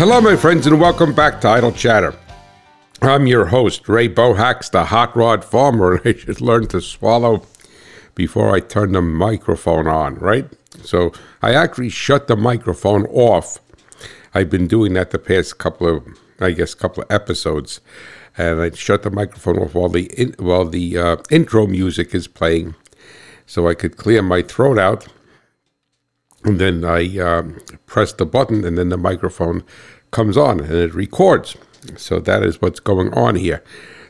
Hello, my friends, and welcome back to Idle Chatter. I'm your host, Ray Bohacz, the hot rod farmer, and I should learn to swallow before I turn the microphone on, right? So I actually shut the microphone off. I've been doing that the past couple of, I guess, couple of episodes, and I shut the microphone off while the in, while the uh, intro music is playing, so I could clear my throat out. And then I um, press the button, and then the microphone comes on and it records. So that is what's going on here.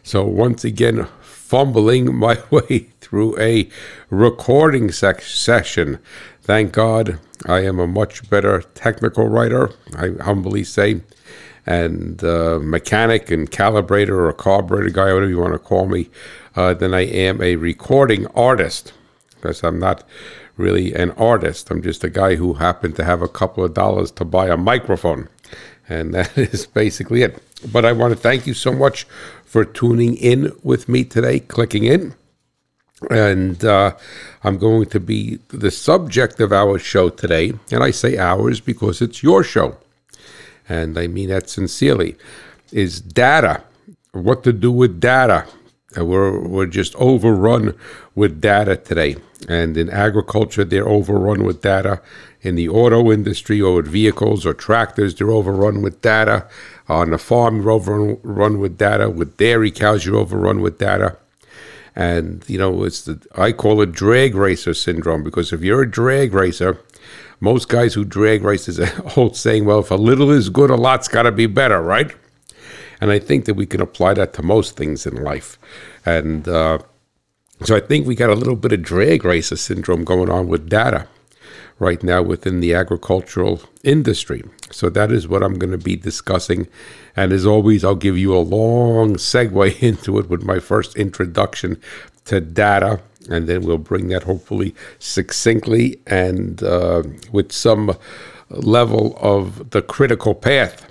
So once again, fumbling my way through a recording session. Thank God I am a much better technical writer, I humbly say, and uh, mechanic and calibrator or carburetor guy, whatever you want to call me, uh, than I am a recording artist. Because I'm not really an artist. I'm just a guy who happened to have a couple of dollars to buy a microphone. And that is basically it. But I want to thank you so much for tuning in with me today, clicking in. And uh, I'm going to be the subject of our show today. And I say ours because it's your show. And I mean that sincerely. Is data. What to do with data. Uh, we're, we're just overrun with data today. And in agriculture, they're overrun with data. In the auto industry or with vehicles or tractors, they're overrun with data. On the farm, you're overrun with data. With dairy cows, you're overrun with data. And, you know, it's the, I call it drag racer syndrome because if you're a drag racer, most guys who drag race is an old saying, well, if a little is good, a lot's got to be better, right? And I think that we can apply that to most things in life. And uh, so I think we got a little bit of drag racer syndrome going on with data right now within the agricultural industry. So that is what I'm going to be discussing. And as always, I'll give you a long segue into it with my first introduction to data. And then we'll bring that hopefully succinctly and uh, with some level of the critical path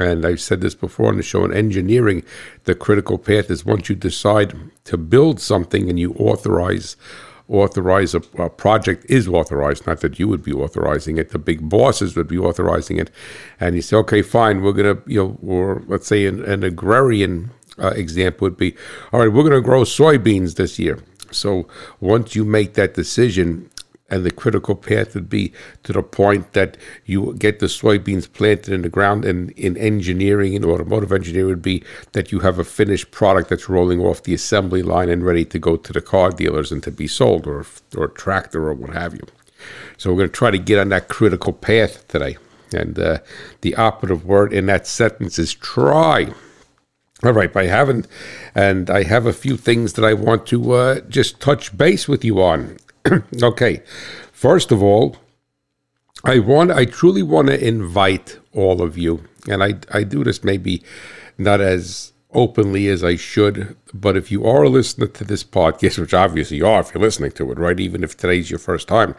and I've said this before on the show in engineering, the critical path is once you decide to build something and you authorize authorize a, a, project is authorized, not that you would be authorizing it, the big bosses would be authorizing it. And you say, okay, fine, we're going to, you know, or let's say an, an agrarian uh, example would be, all right, we're going to grow soybeans this year. So once you make that decision, and the critical path would be to the point that you get the soybeans planted in the ground and in engineering and automotive engineering would be that you have a finished product that's rolling off the assembly line and ready to go to the car dealers and to be sold or or tractor or what have you. So we're going to try to get on that critical path today. And uh, the operative word in that sentence is try. All right, I haven't, and I have a few things that I want to uh, just touch base with you on. okay, first of all, I want I truly want to invite all of you, and I I do this maybe not as openly as I should. But if you are a listener to this podcast, which obviously you are if you're listening to it, right? Even if today's your first time,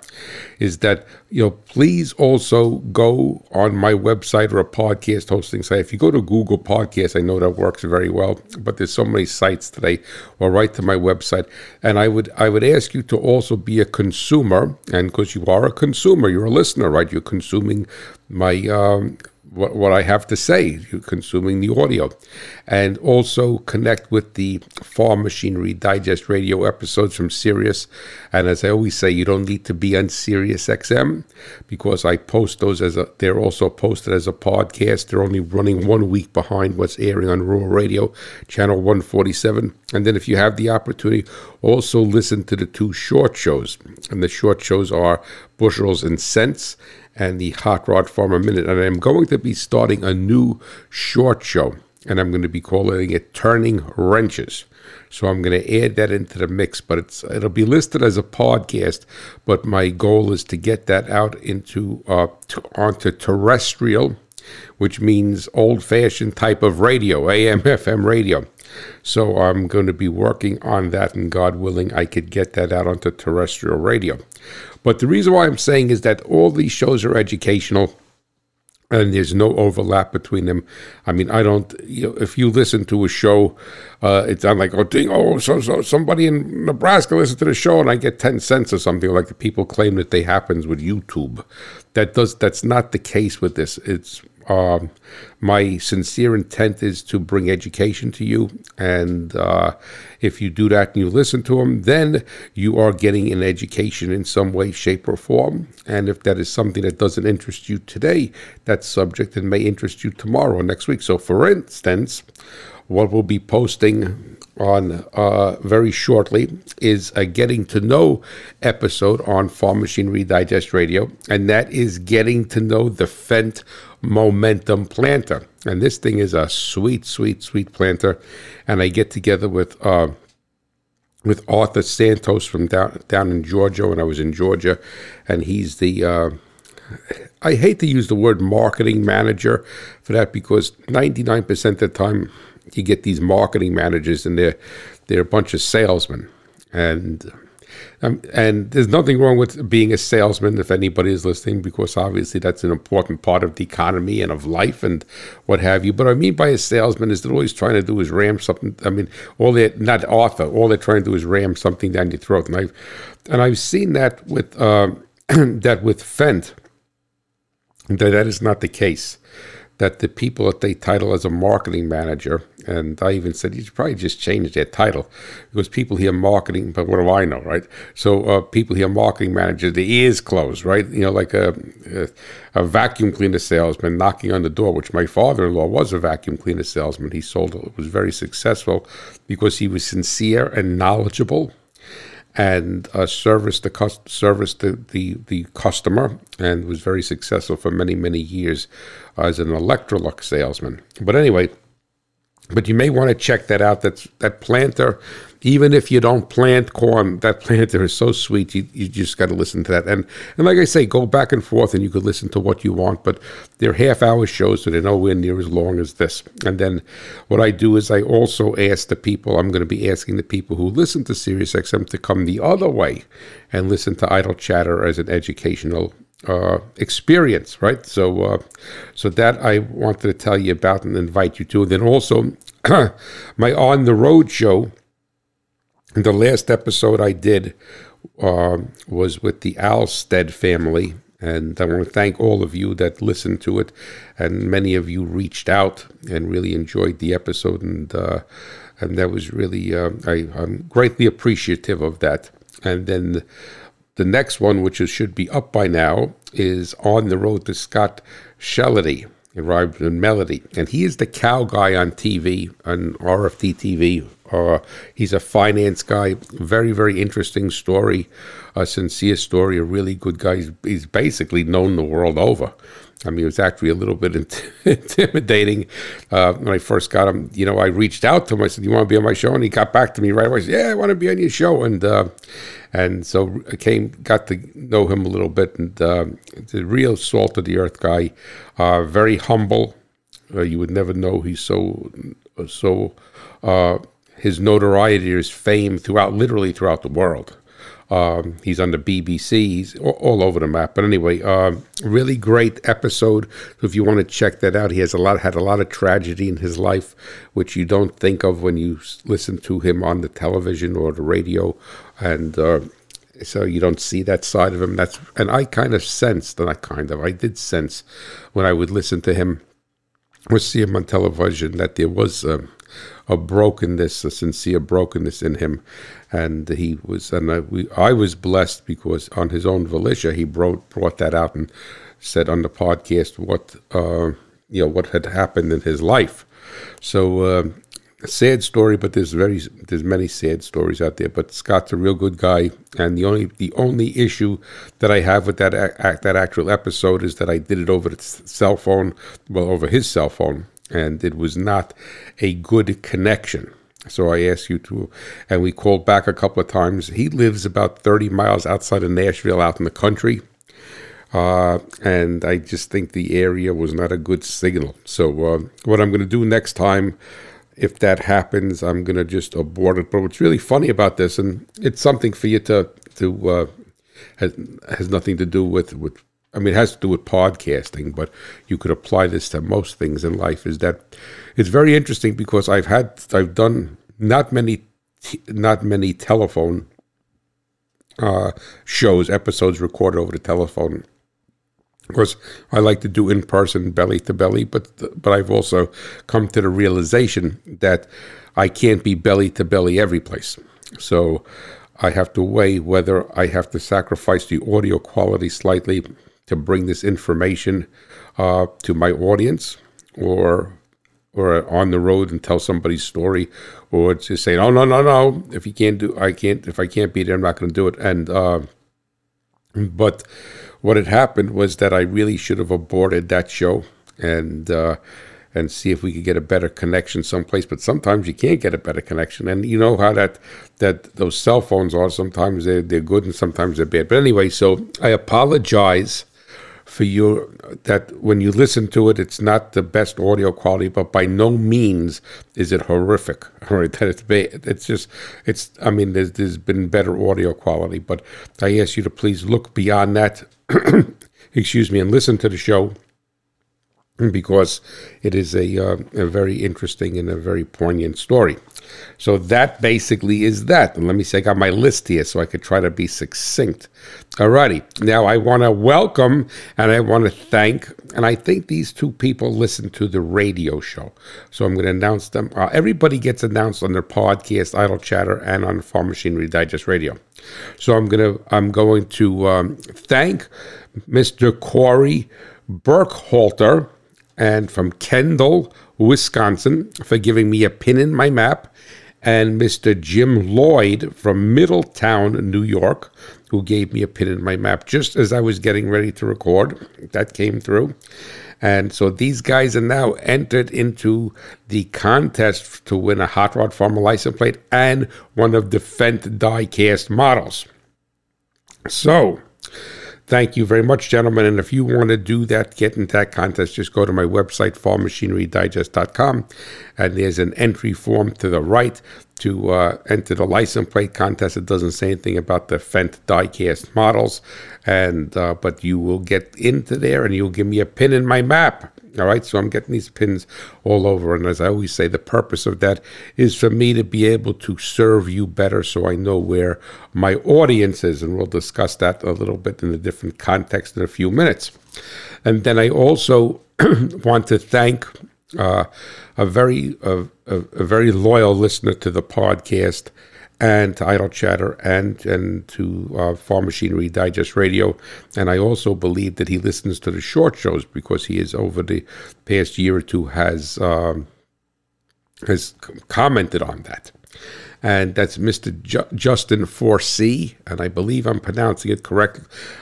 is that, you know, please also go on my website or a podcast hosting site. If you go to Google Podcasts, I know that works very well, but there's so many sites today, or right to my website. And I would I would ask you to also be a consumer, and because you are a consumer, you're a listener, right? You're consuming my um, what, what I have to say, consuming the audio, and also connect with the Farm Machinery Digest radio episodes from Sirius. And as I always say, you don't need to be on Sirius XM because I post those as a. They're also posted as a podcast. They're only running one week behind what's airing on Rural Radio, channel 147. And then if you have the opportunity, also listen to the two short shows. And the short shows are Bushels and Cents and the Hot Rod Farmer Minute. And I'm going to be starting a new short show, and I'm going to be calling it Turning Wrenches. So I'm going to add that into the mix, but it's it'll be listed as a podcast. But my goal is to get that out into uh, to, onto terrestrial, which means old-fashioned type of radio, AM/FM radio. So I'm going to be working on that, and God willing, I could get that out onto terrestrial radio. But the reason why I'm saying is that all these shows are educational and there's no overlap between them. I mean, I don't. You know, if you listen to a show, uh, it's not like oh, ding, oh, so so somebody in Nebraska listens to the show and I get ten cents or something. Like the people claim that they happens with YouTube. That does. That's not the case with this. It's Um, my sincere intent is to bring education to you. And uh, if you do that and you listen to them, then you are getting an education in some way, shape, or form. And if that is something that doesn't interest you today, that subject and may interest you tomorrow or next week. So, for instance, what we'll be posting on uh, very shortly is a getting to know episode on Farm Machinery Digest Radio, and that is getting to know the Fendt Momentum planter. And this thing is a sweet, sweet, sweet planter. And I get together with uh, with Arthur Santos from down down in Georgia when I was in Georgia, and he's the uh, I hate to use the word marketing manager for that because 99% of the time you get these marketing managers and they're they're a bunch of salesmen and um, and there's nothing wrong with being a salesman if anybody is listening because obviously that's an important part of the economy and of life and what have you. But i mean by a salesman is that all he's trying to do is ram something. I mean all they not author all they're trying to do is ram something down your throat. And i've and i've seen that with uh, that with Fendt, that that is not the case. That the people that they title as a marketing manager, and I even said you should probably just change their title because people hear marketing, but what do I know, right? So uh, people hear marketing manager, the ears closed, right? You know, like a, a, a vacuum cleaner salesman knocking on the door, which my father-in-law was a vacuum cleaner salesman. He sold it, was very successful because he was sincere and knowledgeable and uh, serviced the serviced the, the, the customer and was very successful for many many years as an Electrolux salesman. But anyway, but you may want to check that out. That's that planter. Even if you don't plant corn, that planter is so sweet. You, you just got to listen to that. And and like I say, go back and forth, and you could listen to what you want. But they're half hour shows, so they're nowhere near as long as this. And then what I do is I also ask the people. I'm going to be asking the people who listen to SiriusXM to come the other way and listen to Idle Chatter as an educational uh, experience, right? So, uh, so that I wanted to tell you about and invite you to. And then also, my on the road show. The last episode I did uh, was with the Alstead family, and I want to thank all of you that listened to it, and many of you reached out and really enjoyed the episode, and uh, and that was really uh, I, I'm greatly appreciative of that. And then the next one, which is, should be up by now, is On the Road to Scott rhymes with melody. And he is the cow guy on TV, on RFD TV. Uh, he's a finance guy. Very, very interesting story, a sincere story, a really good guy. He's, he's basically known the world over. I mean, it was actually a little bit intimidating uh, when I first got him. You know, I reached out to him. I said, "You want to be on my show?" And he got back to me right away. Said, "Yeah, I want to be on your show." And uh, and so I came, got to know him a little bit, and the real salt of the earth guy, uh, very humble. Uh, you would never know he's so so. Uh, his notoriety, his fame throughout, literally throughout the world. Um, he's on the BBC. He's all, over the map. But anyway, uh, really great episode. So if you want to check that out, he has a lot had a lot of tragedy in his life, which you don't think of when you listen to him on the television or the radio, and uh, so you don't see that side of him. That's and I kind of sensed, and I kind of I did sense when I would listen to him or see him on television that there was. Um, a brokenness, a sincere brokenness in him, and he was, and I, we, I was blessed because on his own volition he brought brought that out and said on the podcast what uh, you know what had happened in his life. So uh, sad story, but there's very there's many sad stories out there. But Scott's a real good guy, and the only the only issue that I have with that act, that actual episode is that I did it over the cell phone, well over his cell phone, and it was not a good connection. So I asked you to, and we called back a couple of times. He lives about 30 miles outside of Nashville, out in the country. Uh, and I just think the area was not a good signal. So uh, what I'm going to do next time, if that happens, I'm going to just abort it. But what's really funny about this, and it's something for you to to uh, has has nothing to do with with I mean, it has to do with podcasting, but you could apply this to most things in life. Is that it's very interesting because I've had I've done not many not many telephone uh, shows episodes recorded over the telephone, Of course, I like to do in person, belly to belly, but but I've also come to the realization that I can't be belly to belly every place. So I have to weigh whether I have to sacrifice the audio quality slightly to bring this information uh, to my audience, or or on the road and tell somebody's story, or just say, "Oh no, no, no! If you can't do, I can't. If I can't be there, I'm not going to do it." And uh, but what had happened was that I really should have aborted that show and uh, and see if we could get a better connection someplace. But sometimes you can't get a better connection, and you know how that that those cell phones are. Sometimes they're they're good and sometimes they're bad. But anyway, so I apologize for you that when you listen to it, it's not the best audio quality, but by no means is it horrific. All right, that it's bad. It's just, it's. I mean, there's, there's been better audio quality, but I ask you to please look beyond that. excuse me, and listen to the show because it is a, uh, a very interesting and a very poignant story. So that basically is that. And let me say, I got my list here so I could try to be succinct. Alrighty. Now I want to welcome and I want to thank, and I think these two people listen to the radio show. So I'm going to announce them. Uh, everybody gets announced on their podcast, Idle Chatter, and on Farm Machinery Digest Radio. So I'm going to I'm going to um, thank Mr. Corey Burkhalter and from Kendall, Wisconsin, for giving me a pin in my map, and Mr. Jim Lloyd from Middletown, New York, who gave me a pin in my map just as I was getting ready to record. That came through. And so these guys are now entered into the contest to win a Hot Rod Farmer license plate and one of the Fendt die cast models. So, Thank you very much, gentlemen. And if you want to do that, get into that contest, just go to my website, farmmachinerydigest.com, and there's an entry form to the right to uh, enter the license plate contest. It doesn't say anything about the Fendt diecast models, and uh, but you will get into there, and you'll give me a pin in my map. All right, so I'm getting these pins all over. And as I always say, the purpose of that is for me to be able to serve you better so I know where my audience is. And we'll discuss that a little bit in a different context in a few minutes. And then I also want to thank uh, a very a, a, a very loyal listener to the podcast and to Idle Chatter and and to uh, Farm Machinery Digest Radio. And I also believe that he listens to the short shows because he is over the past year or two has um, has commented on that. And that's Mr. Ju- Justin 4C, and I believe I'm pronouncing it correct.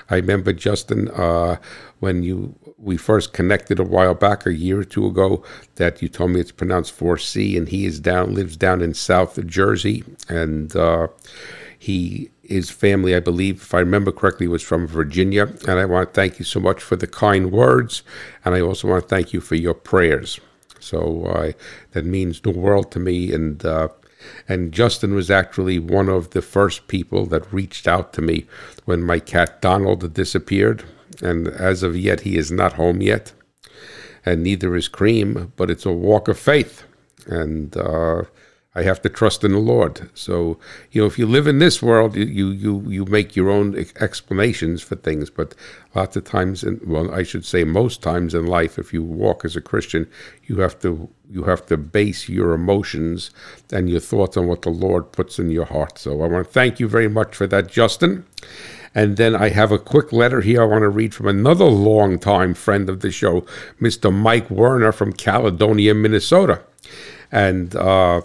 I remember Justin uh, when you we first connected a while back, a year or two ago, that you told me it's pronounced 4C, and he is down, lives down in South Jersey, and uh, he his family, I believe, if I remember correctly, was from Virginia. And I want to thank you so much for the kind words, and I also want to thank you for your prayers. So uh, that means the world to me, and uh, and Justin was actually one of the first people that reached out to me when my cat Donald disappeared and as of yet, he is not home yet, and neither is Cream, but it's a walk of faith. And uh, I have to trust in the Lord. So, you know, if you live in this world, you you you make your own explanations for things. But lots of times, in, well, I should say most times in life, if you walk as a Christian, you have to you have to base your emotions and your thoughts on what the Lord puts in your heart. So, I want to thank you very much for that, Justin. And then I have a quick letter here I want to read from another longtime friend of the show, Mr. Mike Werner from Caledonia, Minnesota. And uh,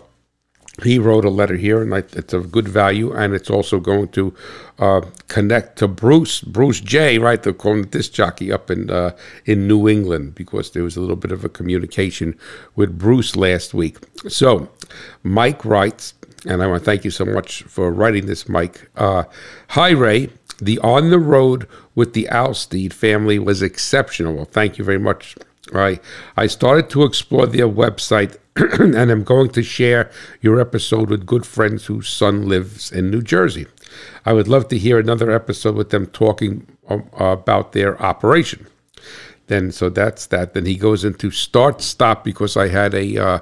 he wrote a letter here, and it's of good value, and it's also going to uh, connect to Bruce, Bruce J. Right, they're calling disc jockey up in uh, in New England because there was a little bit of a communication with Bruce last week. So, Mike writes, and I want to thank you so much for writing this, Mike. Uh, Hi, Ray. The On the Road with the Alsteed family was exceptional. Thank you very much. I, I started to explore their website and I'm going to share your episode with good friends whose son lives in New Jersey. I would love to hear another episode with them talking um, about their operation. Then, so that's that. Then he goes into start stop because I had a, uh,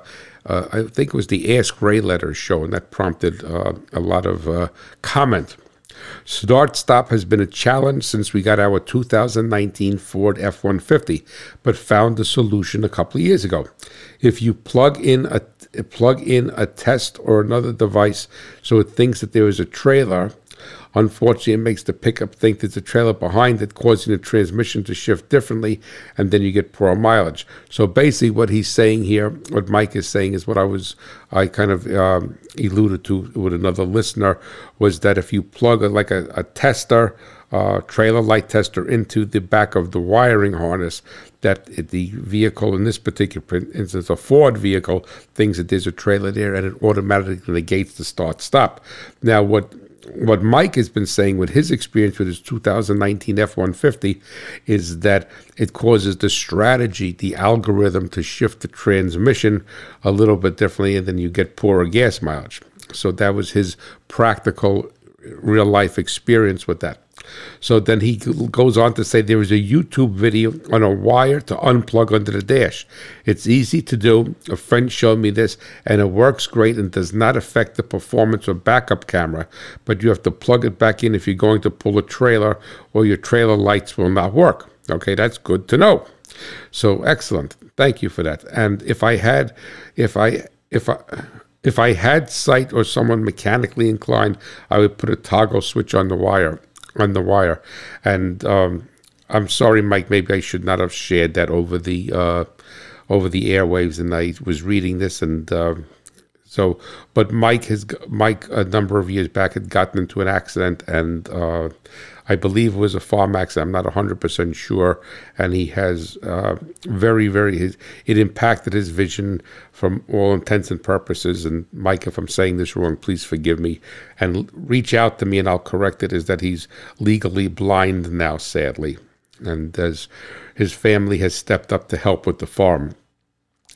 uh, I think it was the Ask Ray letter show, and that prompted uh, a lot of uh, comment. Start stop has been a challenge since we got our 2019 Ford F 150, but found a solution a couple of years ago. If you plug in a plug in a test or another device so it thinks that there is a trailer Unfortunately, it makes the pickup think there's a trailer behind it, causing the transmission to shift differently, and then you get poor mileage. So basically, what he's saying here, what Mike is saying, is what I was, I kind of um, alluded to with another listener, was that if you plug a, like a, a tester, uh, trailer light tester into the back of the wiring harness, that the vehicle in this particular instance, a Ford vehicle, thinks that there's a trailer there and it automatically negates the start stop. Now, what what Mike has been saying with his experience with his 2019 F 150 is that it causes the strategy, the algorithm to shift the transmission a little bit differently, and then you get poorer gas mileage. So that was his practical, real life experience with that. So then he goes on to say there is a YouTube video on a wire to unplug under the dash. It's easy to do. A friend showed me this, and it works great and does not affect the performance of backup camera. But you have to plug it back in if you're going to pull a trailer, or your trailer lights will not work. Okay, that's good to know. So excellent. Thank you for that. And if I had, if I, if I, if I had sight or someone mechanically inclined, I would put a toggle switch on the wire on the wire. And um, I'm sorry, Mike. Maybe I should not have shared that over the uh, over the airwaves. And I was reading this, and uh, so. But Mike has Mike a number of years back had gotten into an accident, and uh, I believe was a farm accident. I'm not 100% sure. And he has uh, very, very, his, it impacted his vision from all intents and purposes. And Mike, if I'm saying this wrong, please forgive me and reach out to me and I'll correct it. Is that he's legally blind now, sadly. And as his family has stepped up to help with the farm.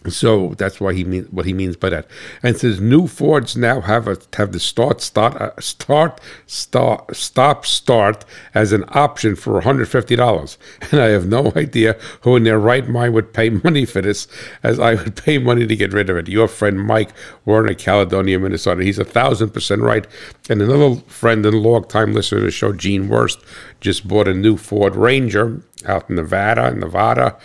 So that's why he means what he means by that. And says new Fords now have a have the start start uh, start start stop start as an option for one hundred fifty dollars. And I have no idea who in their right mind would pay money for this, as I would pay money to get rid of it. Your friend Mike Warner, Caledonia, Minnesota. He's a thousand percent right. And another friend and long-time listener to the show, Gene Worst, just bought a new Ford Ranger out in Nevada, Nevada,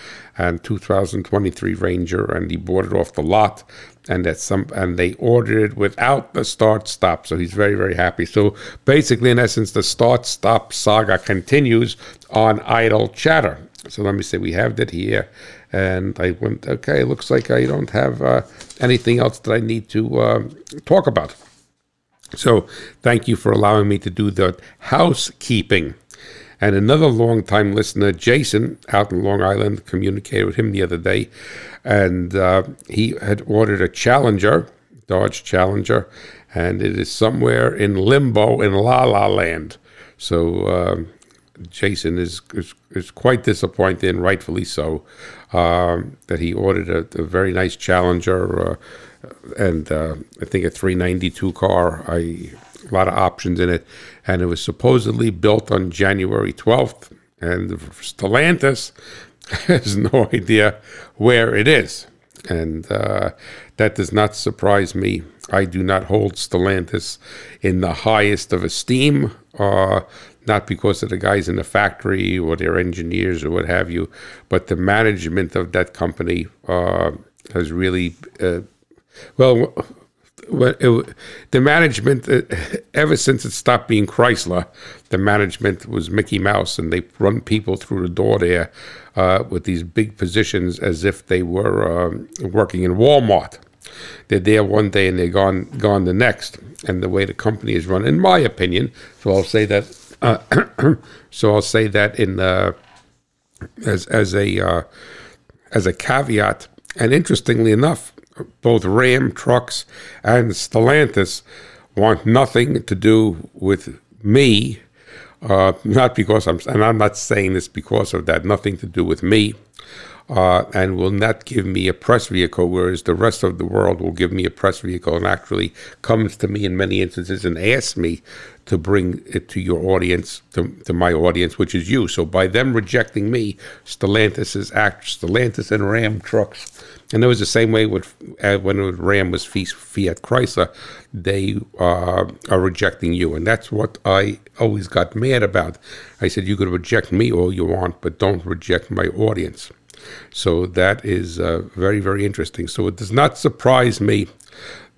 and 2023 Ranger, and he bought it off the lot, and that some and they ordered it without the start stop. So he's very very happy. So basically, in essence, the start stop saga continues on idle chatter. So let me say we have that here, and I went okay. Looks like I don't have uh, anything else that I need to uh, talk about. So thank you for allowing me to do the housekeeping. And another long-time listener, Jason, out in Long Island, communicated with him the other day, and uh, he had ordered a Challenger, Dodge Challenger, and it is somewhere in limbo in La La Land. So uh, Jason is, is, is quite disappointed, and rightfully so, um, that he ordered a, a, very nice Challenger, uh, and uh, I think a 392 car. I a lot of options in it, and it was supposedly built on January 12th. And Stellantis has no idea where it is, and uh, that does not surprise me. I do not hold Stellantis in the highest of esteem, uh, not because of the guys in the factory or their engineers or what have you, but the management of that company uh, has really, uh, well, it, the management, uh, ever since it stopped being Chrysler, the management was Mickey Mouse, and they run people through the door there uh, with these big positions as if they were um, working in Walmart. They're there one day and they're gone gone the next. And the way the company is run, in my opinion, so I'll say that. Uh, so I'll say that in uh, as as a uh, as a caveat. And interestingly enough, both Ram trucks and Stellantis want nothing to do with me. Uh, not because I'm, and I'm not saying this because of that. Nothing to do with me. uh, and will not give me a press vehicle, whereas the rest of the world will give me a press vehicle and actually comes to me in many instances and asks me to bring it to your audience, to, to my audience, which is you. So by them rejecting me, Stellantis is act Stellantis and Ram trucks, and it was the same way with uh, when Ram was Fiat Chrysler, they uh, are rejecting you, and that's what I always got mad about. I said you could reject me all you want, but don't reject my audience. So that is uh, very, very interesting. So it does not surprise me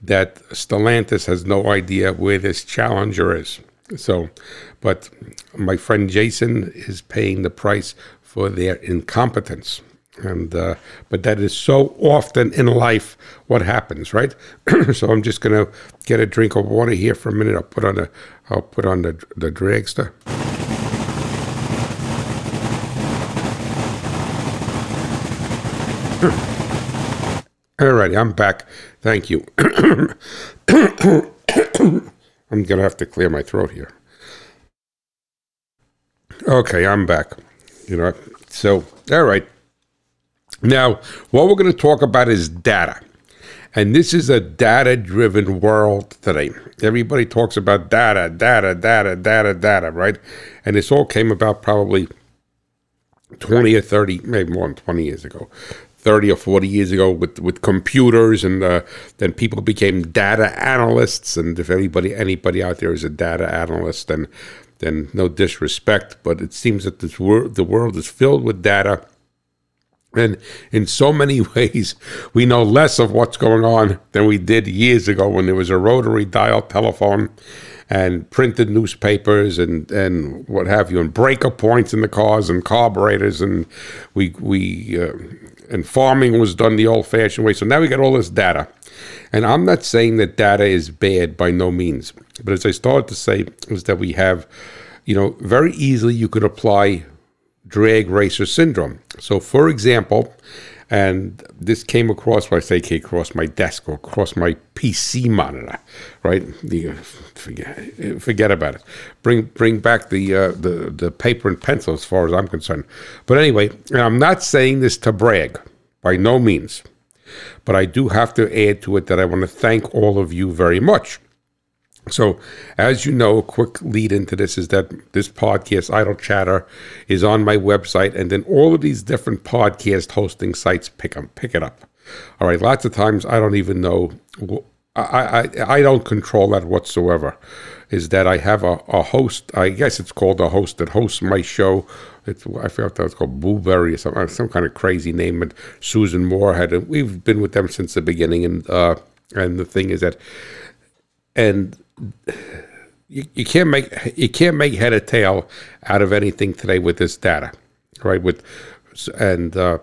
that Stellantis has no idea where this challenger is. So, but my friend Jason is paying the price for their incompetence. And uh, but that is so often in life what happens, right? so I'm just gonna get a drink of water here for a minute. I'll put on the I'll put on the the dragster. Alrighty, I'm back. Thank you. I'm gonna have to clear my throat here. Okay, I'm back. You know, so all right. Now, what we're going to talk about is data. And this is a data driven world today. Everybody talks about data, data, data, data, data, right? And this all came about probably 20 or 30, maybe more than 20 years ago. 30 or 40 years ago with, with computers and uh, then people became data analysts and if anybody anybody out there is a data analyst then then no disrespect but it seems that this wor- the world is filled with data and in so many ways we know less of what's going on than we did years ago when there was a rotary dial telephone and printed newspapers and, and what have you, and breaker points in the cars and carburetors, and we we uh, and farming was done the old fashioned way. So now we got all this data. And I'm not saying that data is bad by no means. But as I started to say, is that we have, you know, very easily you could apply drag racer syndrome. So, for example, and this came across, when I say came across my desk or across my PC monitor, right? The, forget, forget about it. Bring bring back the, uh, the the paper and pencil as far as I'm concerned. But anyway, and I'm not saying this to brag, by no means. But I do have to add to it that I want to thank all of you very much so, as you know, a quick lead into this is that this podcast, Idle Chatter, is on my website, and then all of these different podcast hosting sites pick them, pick it up. All right, lots of times I don't even know. I, I, I don't control that whatsoever. Is that I have a, a host, I guess it's called a host that hosts my show. It's, I forgot that it's called Blubrry or something, some kind of crazy name. And Susan Moorhead, and we've been with them since the beginning. And uh, and the thing is that, and you, you can't make you can't make head or tail out of anything today with this data, right? With and uh,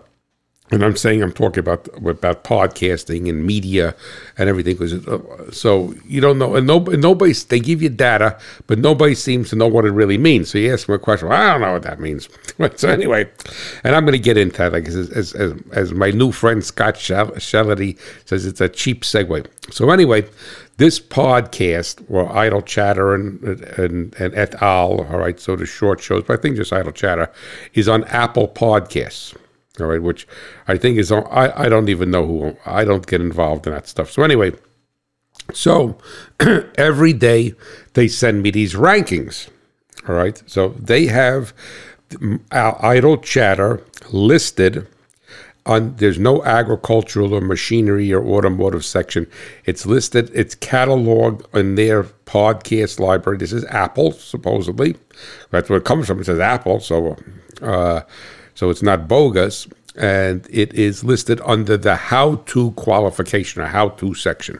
and I'm saying I'm talking about about podcasting and media and everything. Because uh, so you don't know, and, no, and nobody they give you data, but nobody seems to know what it really means. So you ask them a question, well, I don't know what that means. so anyway, and I'm going to get into that, like as, as, as, my new friend Scott Shellady says, it's a cheap segue. So anyway, this podcast, or Idle Chatter and, and, and et al., all right, so the short shows, but I think just Idle Chatter, is on Apple Podcasts all right, which I think is I I don't even know who I don't get involved in that stuff. So anyway, so every day they send me these rankings. All right, so they have uh, idle chatter listed on. There's no agricultural or machinery or automotive section. It's listed. It's cataloged in their podcast library. This is Apple supposedly. That's where it comes from. It says Apple. So. Uh, so it's not bogus, and it is listed under the how to qualification or how to section.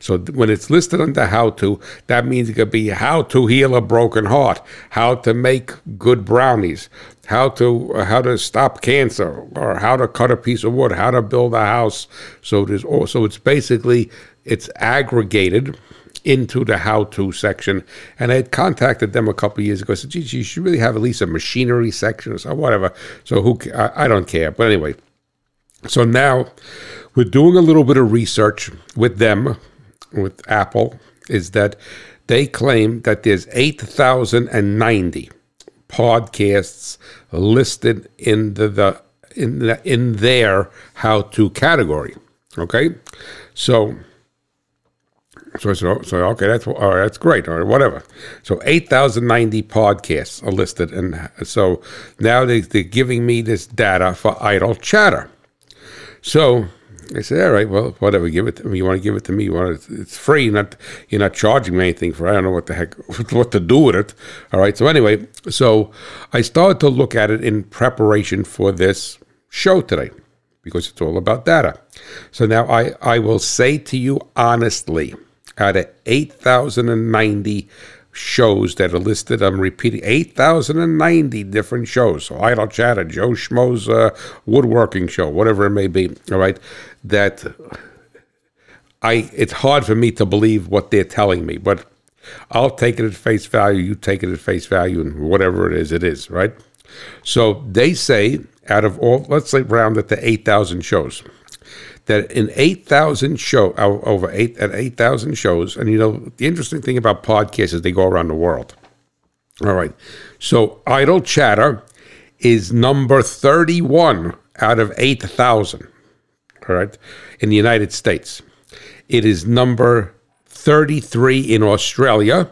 So when it's listed under how to, that means it could be how to heal a broken heart, how to make good brownies, how to how to stop cancer, or how to cut a piece of wood, how to build a house. So there's also it's basically it's aggregated into the how-to section. And I had contacted them a couple years ago. I said, "Geez, you should really have at least a machinery section or so, whatever." So who? I, I don't care. But anyway, so now we're doing a little bit of research with them, with Apple, is that they claim that there's eight thousand and ninety podcasts listed in the, the in the, in their how to category. Okay, so so I said, oh, so okay, that's all right, that's great, or whatever. So eight thousand ninety podcasts are listed, and so now they, they're giving me this data for idle chatter. So I said, all right, well, whatever, give it to me. You want to give it to me? You want it, it's free. You're not you're not charging me anything for. It. I don't know what the heck what to do with it. All right. So anyway, so I started to look at it in preparation for this show today because it's all about data. So now I I will say to you honestly, out of eight thousand and ninety shows that are listed. I'm repeating 8,090 different shows. So Idle Chatter, Joe Schmo's uh, woodworking show, whatever it may be. All right. That I, it's hard for me to believe what they're telling me, but I'll take it at face value. You take it at face value, and whatever it is, it is, right? So they say out of all, let's say round it to 8,000 shows that in 8,000 show over eight at 8,000 shows, and you know the interesting thing about podcasts is they go around the world. All right, so Idle Chatter is number 31 out of 8,000. All right, in the United States, it is number 33 in Australia.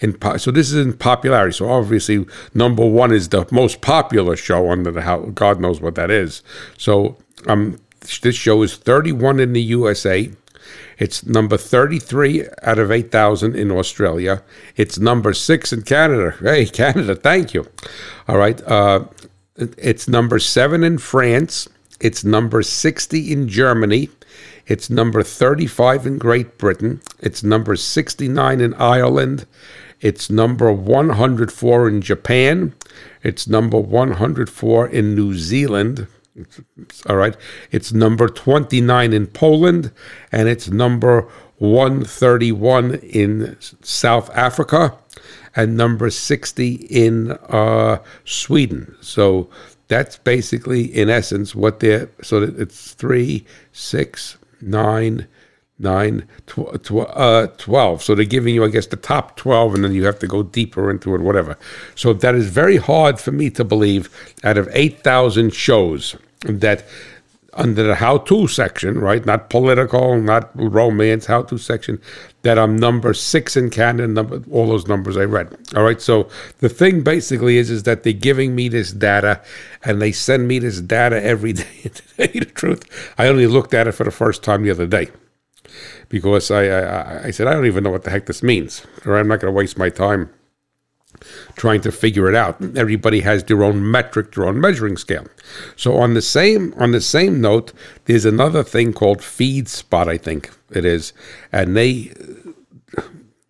In po- so this is in popularity. So obviously, number one is the most popular show under the house. God knows what that is. So um, this show is 31 in the USA. It's number 33 out of 8,000 in Australia. It's number six in Canada. Hey, Canada, thank you. All right. Uh, it's number seven in France. It's number 60 in Germany. It's number 35 in Great Britain. It's number 69 in Ireland. It's number 104 in Japan. It's number 104 in New Zealand. All right. It's number 29 in Poland and it's number 131 in South Africa and number 60 in uh, Sweden. So that's basically, in essence, what they're. So it's three, six, nine, nine, tw- tw- uh, 12. So they're giving you, I guess, the top 12, and then you have to go deeper into it, whatever. So that is very hard for me to believe out of 8,000 shows that under the how to section, right? Not political, not romance, how to section, that I'm number six in Canada, number, all those numbers I read. All right. So the thing basically is, is that they're giving me this data and they send me this data every day. to the truth, I only looked at it for the first time the other day because I, I, I said, I don't even know what the heck this means, or I'm not going to waste my time trying to figure it out. Everybody has their own metric, their own measuring scale. So on the same on the same note, there's another thing called FeedSpot, I think it is, and they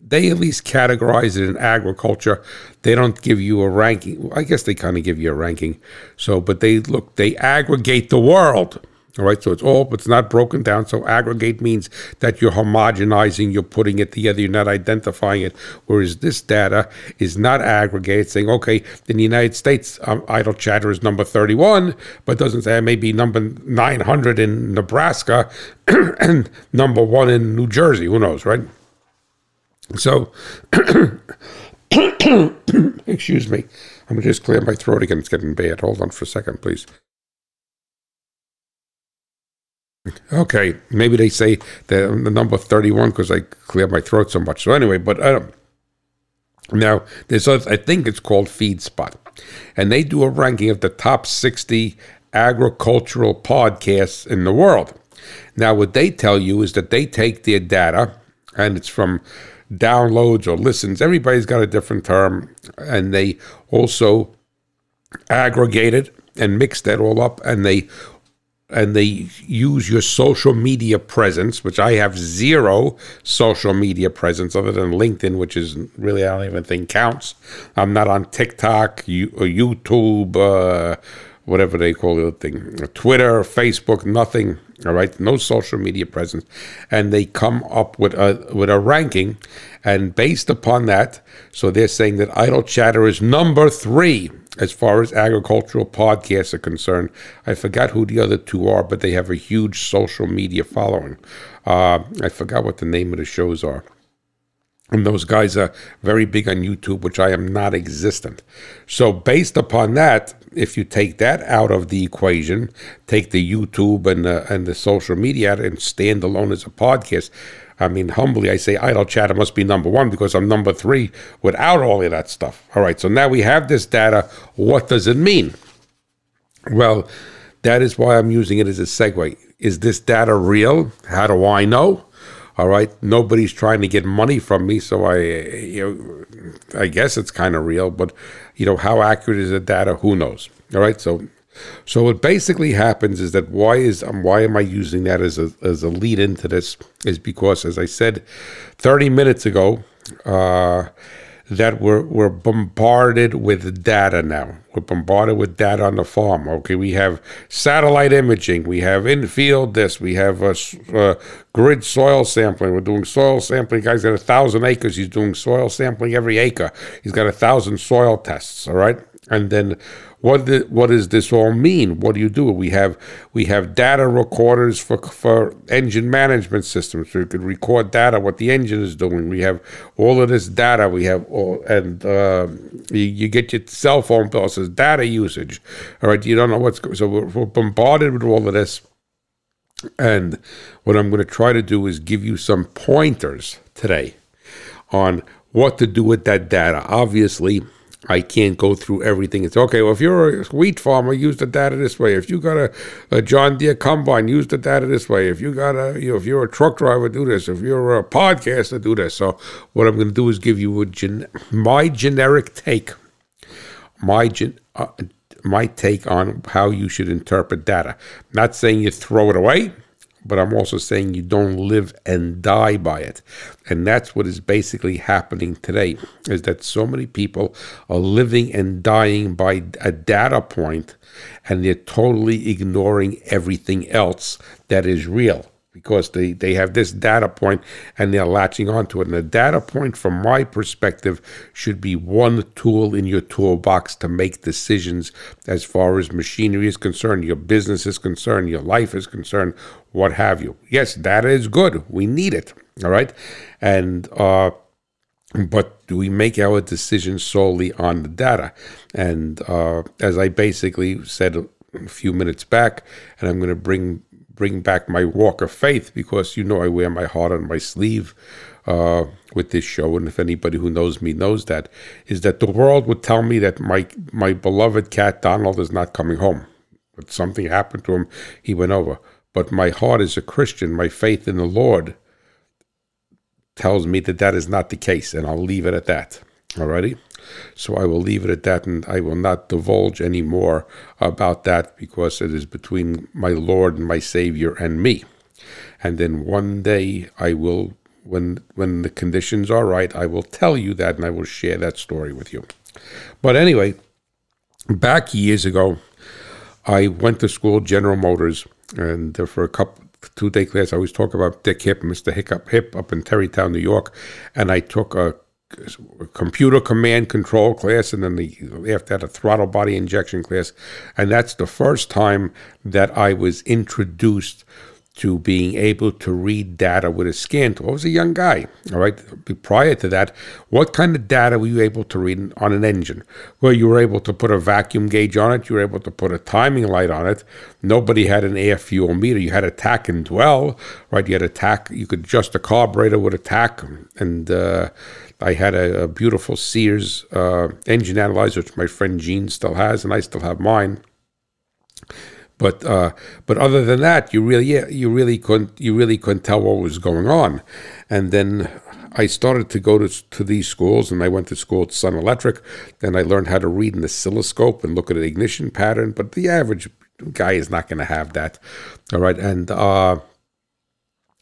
they at least categorize it in agriculture. They don't give you a ranking. I guess they kind of give you a ranking. So, but they look, they aggregate the world. All right, so it's all, but it's not broken down. So aggregate means that you're homogenizing, you're putting it together, you're not identifying it. Whereas this data is not aggregate, saying, okay, in the United States, um, idle chatter is number 31, but doesn't say maybe number 900 in Nebraska and number one in New Jersey. Who knows, right? So, excuse me. I'm going to just clear my throat again. It's getting bad. Hold on for a second, please. Okay, maybe they say the, the number 31 because I clear my throat so much. So anyway, but um, now there's I think it's called FeedSpot, and they do a ranking of the top 60 agricultural podcasts in the world. Now, what they tell you is that they take their data, and it's from downloads or listens. Everybody's got a different term, and they also aggregate it and mix that all up, and they and they use your social media presence, which I have zero social media presence other than LinkedIn, which is really, I don't even think counts. I'm not on TikTok, YouTube, uh, whatever they call the thing, Twitter, Facebook, nothing. All right, no social media presence, and they come up with a with a ranking, and based upon that, so they're saying that Idle Chatter is number three as far as agricultural podcasts are concerned. I forgot who the other two are, but they have a huge social media following. Uh, I forgot what the name of the shows are. And those guys are very big on YouTube, which I am not existent. So, based upon that, if you take that out of the equation, take the YouTube and the, and the social media out and stand alone as a podcast, I mean, humbly, I say Idle Chatter must be number one because I'm number three without all of that stuff. All right, so now we have this data. What does it mean? Well, that is why I'm using it as a segue. Is this data real? How do I know? All right, nobody's trying to get money from me, so I, you know, I guess it's kind of real. But you know, how accurate is the data? Who knows? All right, so, so what basically happens is that why is um, why am I using that as a as a lead into this? Is because, as I said, thirty minutes ago. Uh, that we're, we're bombarded with data now. We're bombarded with data on the farm. Okay, we have satellite imaging, we have infield this, we have a, grid soil sampling. We're doing soil sampling. Guy's got a thousand acres. He's doing soil sampling every acre. He's got a thousand soil tests. All right, and then what the, what does this all mean? What do you do? We have we have data recorders for for engine management systems, so you could record data what the engine is doing. We have all of this data. We have all and uh, you, you, get your cell phone bill says data usage. All right, you don't know what's. So we're, we're bombarded with all of this. And what I'm going to try to do is give you some pointers today on what to do with that data. Obviously, I can't go through everything. It's okay. Well, if you're a wheat farmer, use the data this way. If you got a, a John Deere combine, use the data this way. If you got a, you know, if you're a truck driver, do this. If you're a podcaster, do this. So what I'm going to do is give you a gen- my generic take, my gen- uh, my take on how you should interpret data. Not saying you throw it away but I'm also saying you don't live and die by it. And that's what is basically happening today is that so many people are living and dying by a data point and they're totally ignoring everything else that is real because they, they have this data point and they're latching onto it. And the data point, from my perspective, should be one tool in your toolbox to make decisions as far as machinery is concerned, your business is concerned, your life is concerned, what have you. Yes, data is good. We need it. All right. And, uh, but do we make our decisions solely on the data? And uh, as I basically said a few minutes back, and I'm going to bring bring back my walk of faith because you know I wear my heart on my sleeve uh, with this show, and if anybody who knows me knows that, is that the world would tell me that my my beloved cat Donald is not coming home. But something happened to him, he went over. But my heart is a Christian, my faith in the Lord tells me that that is not the case, and I'll leave it at that. Alrighty? So I will leave it at that and I will not divulge any more about that because it is between my Lord and my Savior and me. And then one day I will, when, when the conditions are right, I will tell you that and I will share that story with you. But anyway, back years ago, I went to school, General Motors, and for a couple, two day class, I always talk about Dick Hip, Mr. Hiccup Hip up in Tarrytown, New York. And I took a computer command control class, and then the, after that, a throttle body injection class. And that's the first time that I was introduced to being able to read data with a scan. I was a young guy, all right. Prior to that, what kind of data were you able to read on an engine? Well, you were able to put a vacuum gauge on it. You were able to put a timing light on it. Nobody had an air fuel meter. You had a tach and dwell, right? You had a tach. You could adjust the carburetor with a tach, and uh, I had a, a beautiful Sears uh, engine analyzer, which my friend Gene still has, and I still have mine. But uh, but other than that, you really yeah, you really couldn't you really couldn't tell what was going on. And then I started to go to to these schools, and I went to school at Sun Electric. Then I learned how to read an oscilloscope and look at an ignition pattern. But the average guy is not going to have that. All right, and uh,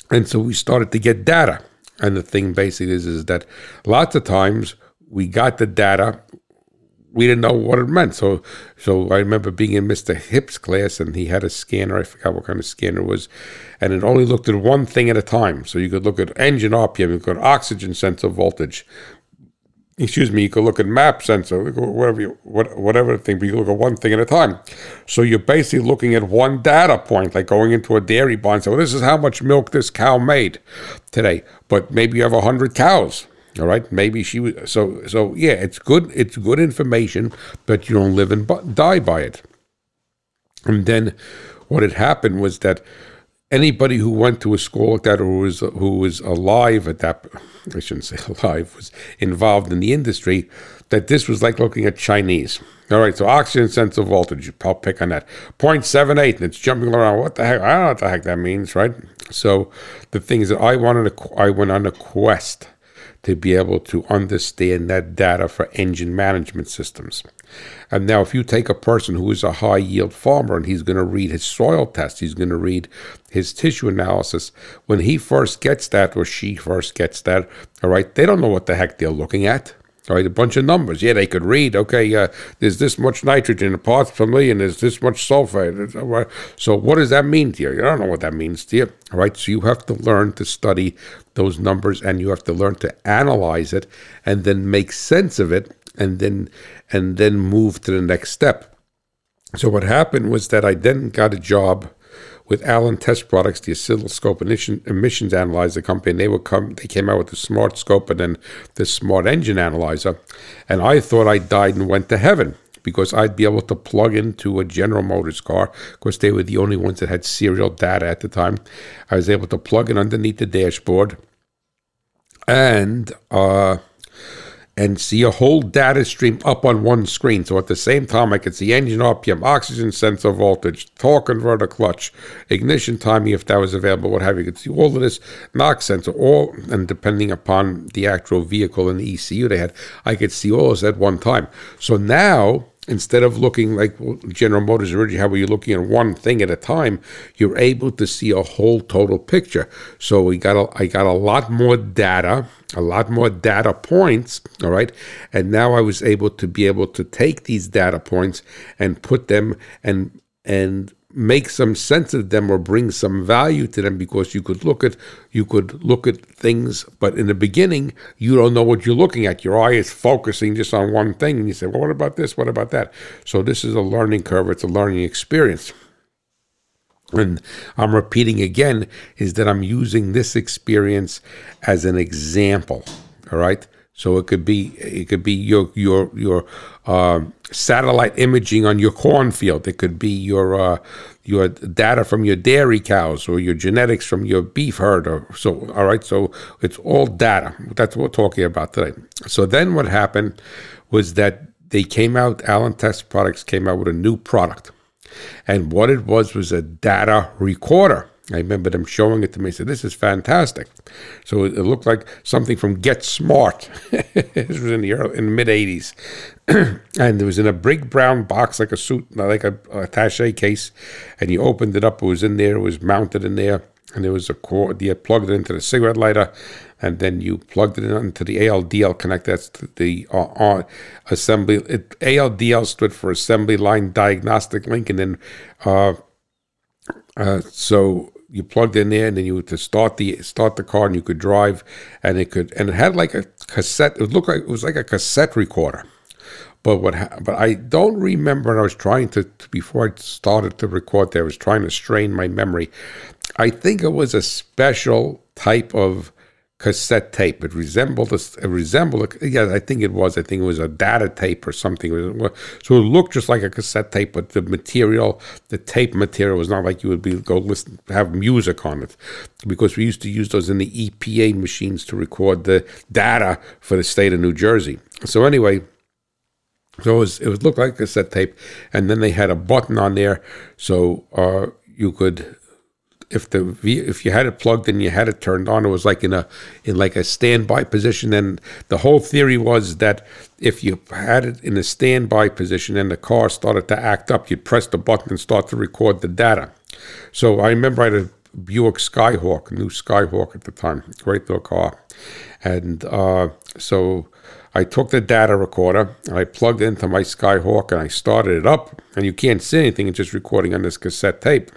and so we started to get data. And the thing basically is, is that lots of times we got the data, we didn't know what it meant. So, so I remember being in Mr. Hip's class, and he had a scanner. I forgot what kind of scanner it was, and it only looked at one thing at a time. So you could look at engine RPM, you could oxygen sensor voltage, excuse me, you could look at map sensor, whatever, you, what, whatever thing, but you look at one thing at a time. So you're basically looking at one data point, like going into a dairy barn. So this is how much milk this cow made today. But maybe you have hundred cows. All right, maybe she was so so. Yeah, it's good. It's good information, but you don't live and die by it. And then, what had happened was that anybody who went to a school like that or who was who was alive at that I shouldn't say alive was involved in the industry that this was like looking at Chinese. All right, so oxygen sensor voltage, I'll pick on that. 0.78 and it's jumping around. What the heck? I don't know what the heck that means, right? So the thing is that I wanted to I went on a quest to be able to understand that data for engine management systems. And now, if you take a person who is a high yield farmer and he's going to read his soil test, he's going to read his tissue analysis, when he first gets that or she first gets that, all right, they don't know what the heck they're looking at. Right, a bunch of numbers. Yeah, they could read. Okay, uh, there's this much nitrogen parts per million. There's this much sulfate. So, what does that mean to you? You don't know what that means to you. All right, so you have to learn to study those numbers, and you have to learn to analyze it, and then make sense of it, and then and then move to the next step. So, what happened was that I then got a job with Allen Test Products, the oscilloscope emissions analyzer company, they would come. They came out with the Smart Scope and then the Smart Engine Analyzer, and I thought I died and went to heaven because I'd be able to plug into a General Motors car. Of course, they were the only ones that had serial data at the time. I was able to plug it underneath the dashboard, and uh, and see a whole data stream up on one screen. So at the same time, I could see engine RPM, oxygen sensor voltage, torque converter clutch, ignition timing if that was available, what have you. Could see all of this knock sensor, all, and depending upon the actual vehicle and the ECU they had, I could see all this at one time. So now instead of looking like General Motors originally, how were you looking at one thing at a time? You're able to see a whole total picture. So we got a, I got a lot more data, a lot more data points. All right, and now I was able to be able to take these data points and put them and and make some sense of them or bring some value to them because you could look at you could look at things but in the beginning you don't know what you're looking at. Your eye is focusing just on one thing and you say well what about this? What about that? So this is a learning curve. It's a learning experience. And I'm repeating again is that I'm using this experience as an example all right so it could be it could be your your your uh, satellite imaging on your cornfield. It could be your uh, your data from your dairy cows or your genetics from your beef herd. Or so all right. So it's all data. That's what we're talking about today. So then what happened was that they came out. Allen Test Products came out with a new product, and what it was was a data recorder. I remember them showing it to me. I said, "This is fantastic." So it, looked like something from Get Smart. this was in the early, in the mid '80s, and it was in a big brown box, like a suit, like a, a attaché case. And you opened it up. It was in there. It was mounted in there, and there was a cord. You plugged it into the cigarette lighter, and then you plugged it into the ALDL connector. That's the uh, uh, assembly. It, ALDL stood for Assembly Line Diagnostic Link, and then. Uh, uh, so you plugged in there, and then you would to start the start the car, and you could drive, and it could, and it had like a cassette. It looked like it was like a cassette recorder. But what? But I don't remember. I was trying to before I started to record. There, I was trying to strain my memory. I think it was a special type of cassette tape. It resembled a, it resembled a, yeah, I think it was. I think it was a data tape or something. so it looked just like a cassette tape, but the material, the tape material, was not like you would be go listen have music on it, because we used to use those in the EPA machines to record the data for the state of New Jersey. So anyway. So it was, it was looked like a cassette tape, and then they had a button on there, so uh, you could if the if you had it plugged in, you had it turned on, it was like in a in like a standby position. And the whole theory was that if you had it in a standby position and the car started to act up, you'd press the button and start to record the data. So I remember I had a Buick Skyhawk, new Skyhawk at the time, great little car, and uh, so. I took the data recorder and I plugged it into my Skyhawk and I started it up. And you can't see anything, it's just recording on this cassette tape.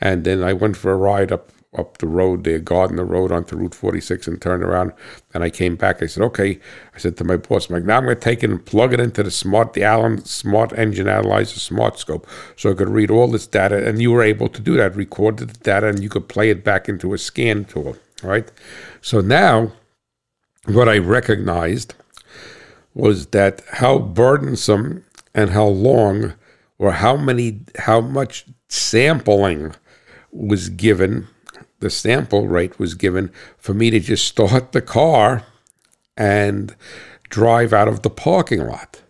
And then I went for a ride up up the road there, Gardner Road onto Route 46 and turned around. And I came back. I said, okay. I said to my boss, like, now I'm going to take it and plug it into the smart, the Allen Smart Engine Analyzer Smart Scope so I could read all this data. And you were able to do that, recorded the data, and you could play it back into a scan tool. Right. So now what I recognized was that how burdensome and how long or how many how much sampling was given the sample rate was given for me to just start the car and drive out of the parking lot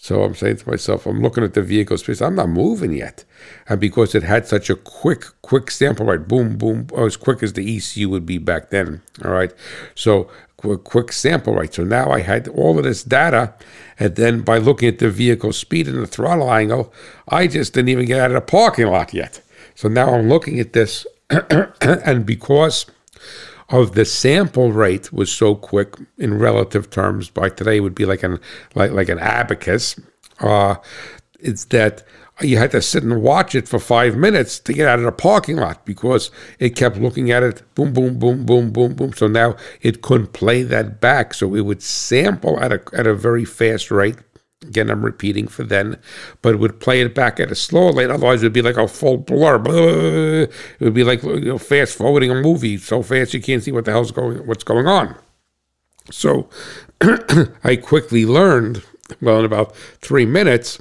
so I'm saying to myself, I'm looking at the vehicle space. I'm not moving yet. And because it had such a quick, quick sample rate, boom, boom, oh, as quick as the ECU would be back then. All right. So quick, quick sample rate. So now I had all of this data. And then by looking at the vehicle speed and the throttle angle, I just didn't even get out of the parking lot yet. So now I'm looking at this. and because of the sample rate was so quick in relative terms. By today would be like an like like an abacus. Uh, it's that you had to sit and watch it for five minutes to get out of the parking lot because it kept looking at it boom boom boom boom boom boom so now it couldn't play that back so it would sample at a at a very fast rate Again, I'm repeating for then, but it would play it back at a slower rate. Otherwise, it would be like a full blur. It would be like you know, fast forwarding a movie so fast you can't see what the hell's going, what's going on. So, I quickly learned, well, in about three minutes,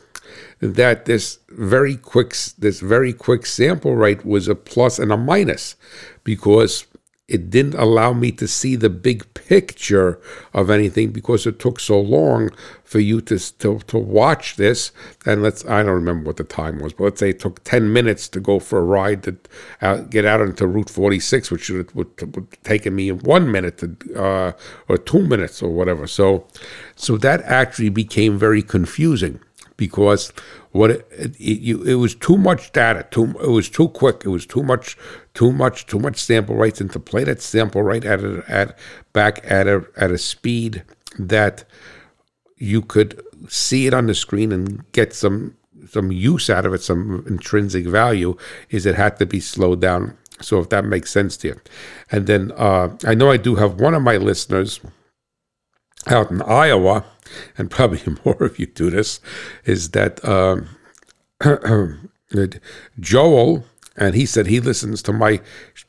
that this very quick, this very quick sample rate was a plus and a minus, because it didn't allow me to see the big picture of anything because it took so long for you to, to, to watch this. And let's, I don't remember what the time was, but let's say it took 10 minutes to go for a ride to uh, get out into Route 46, which would, would, would taken me one minute to, uh, or two minutes or whatever. So, so that actually became very confusing because what it, it, it, it, was too much data too it was too quick it was too much too much too much sample rates and to play. That sample rate at a, at back at a at a speed that you could see it on the screen and get some some use out of it some intrinsic value is it had to be slowed down. So if that makes sense to you. And then uh, i know i do have one of my listeners out in Iowa, and probably more of you do this, is that um, Joel, and he said he listens to my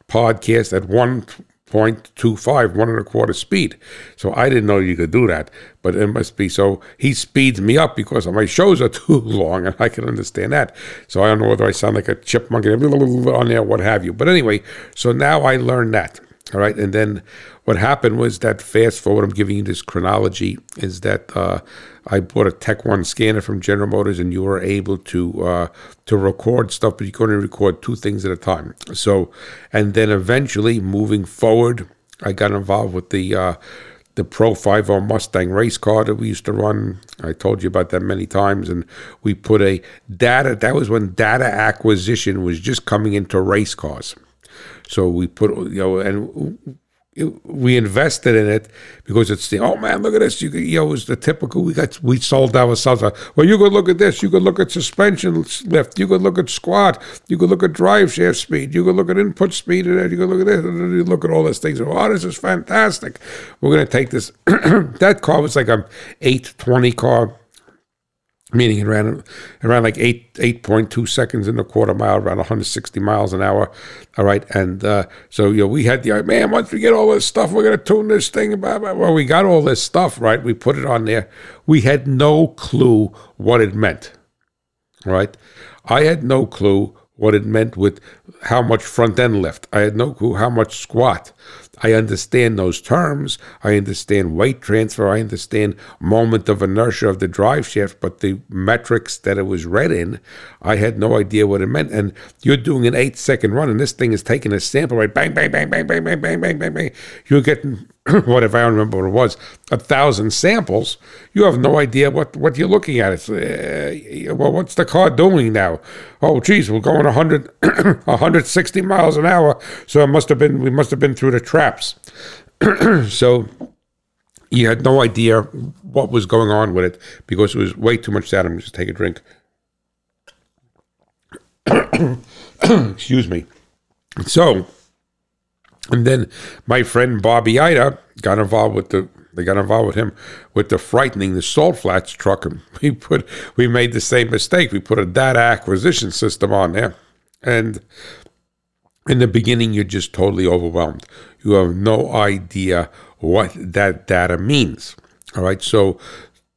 podcast at 1.25, one and a quarter speed. So I didn't know you could do that, but it must be. So he speeds me up because my shows are too long, and I can understand that. So I don't know whether I sound like a chipmunk on there, what have you. But anyway, so now I learned that. All right. And then what happened was that fast forward, I'm giving you this chronology, is that uh, I bought a Tech One scanner from General Motors, and you were able to uh, to record stuff, but you could only record two things at a time. So, and then eventually, moving forward, I got involved with the uh, the Pro 50 Mustang race car that we used to run. I told you about that many times, and we put a data. That was when data acquisition was just coming into race cars. So we put, you know, and we invested in it because it's the oh man look at this. You, you know it was the typical we got we sold ourselves well you could look at this. You could look at suspension lift. You could look at squat. You could look at drive shaft speed. You could look at input speed and you could look at this and you look at all these things. Oh this is fantastic. We're going to take this that car was like a 820 car meaning it ran around like eight eight point two seconds in the quarter mile, around 160 miles an hour. All right, and uh, so you know we had the man. Once we get all this stuff, we're gonna tune this thing. Well, we got all this stuff right. We put it on there. We had no clue what it meant. Right, I had no clue what it meant with how much front end lift. I had no clue how much squat. I understand those terms. I understand weight transfer. I understand moment of inertia of the drive shaft, but the metrics that it was read in, I had no idea what it meant. And you're doing an eight second run, and this thing is taking a sample right, bang, bang, bang, bang, bang, bang, bang, bang, bang, bang. You're getting what if I don't remember what it was, a thousand samples, you have no idea what, what you're looking at. It's, uh, well, what's the car doing now? Oh, geez, we're going 100, 160 miles an hour, so it must have been we must have been through the traps. so you had no idea what was going on with it because it was way too much data. Just take a drink. Excuse me. So and then my friend Bobby Ida got involved with the they got involved with him with the frightening the salt flats truck and we put we made the same mistake. We put a data acquisition system on there. And in the beginning you're just totally overwhelmed. You have no idea what that data means. All right. So,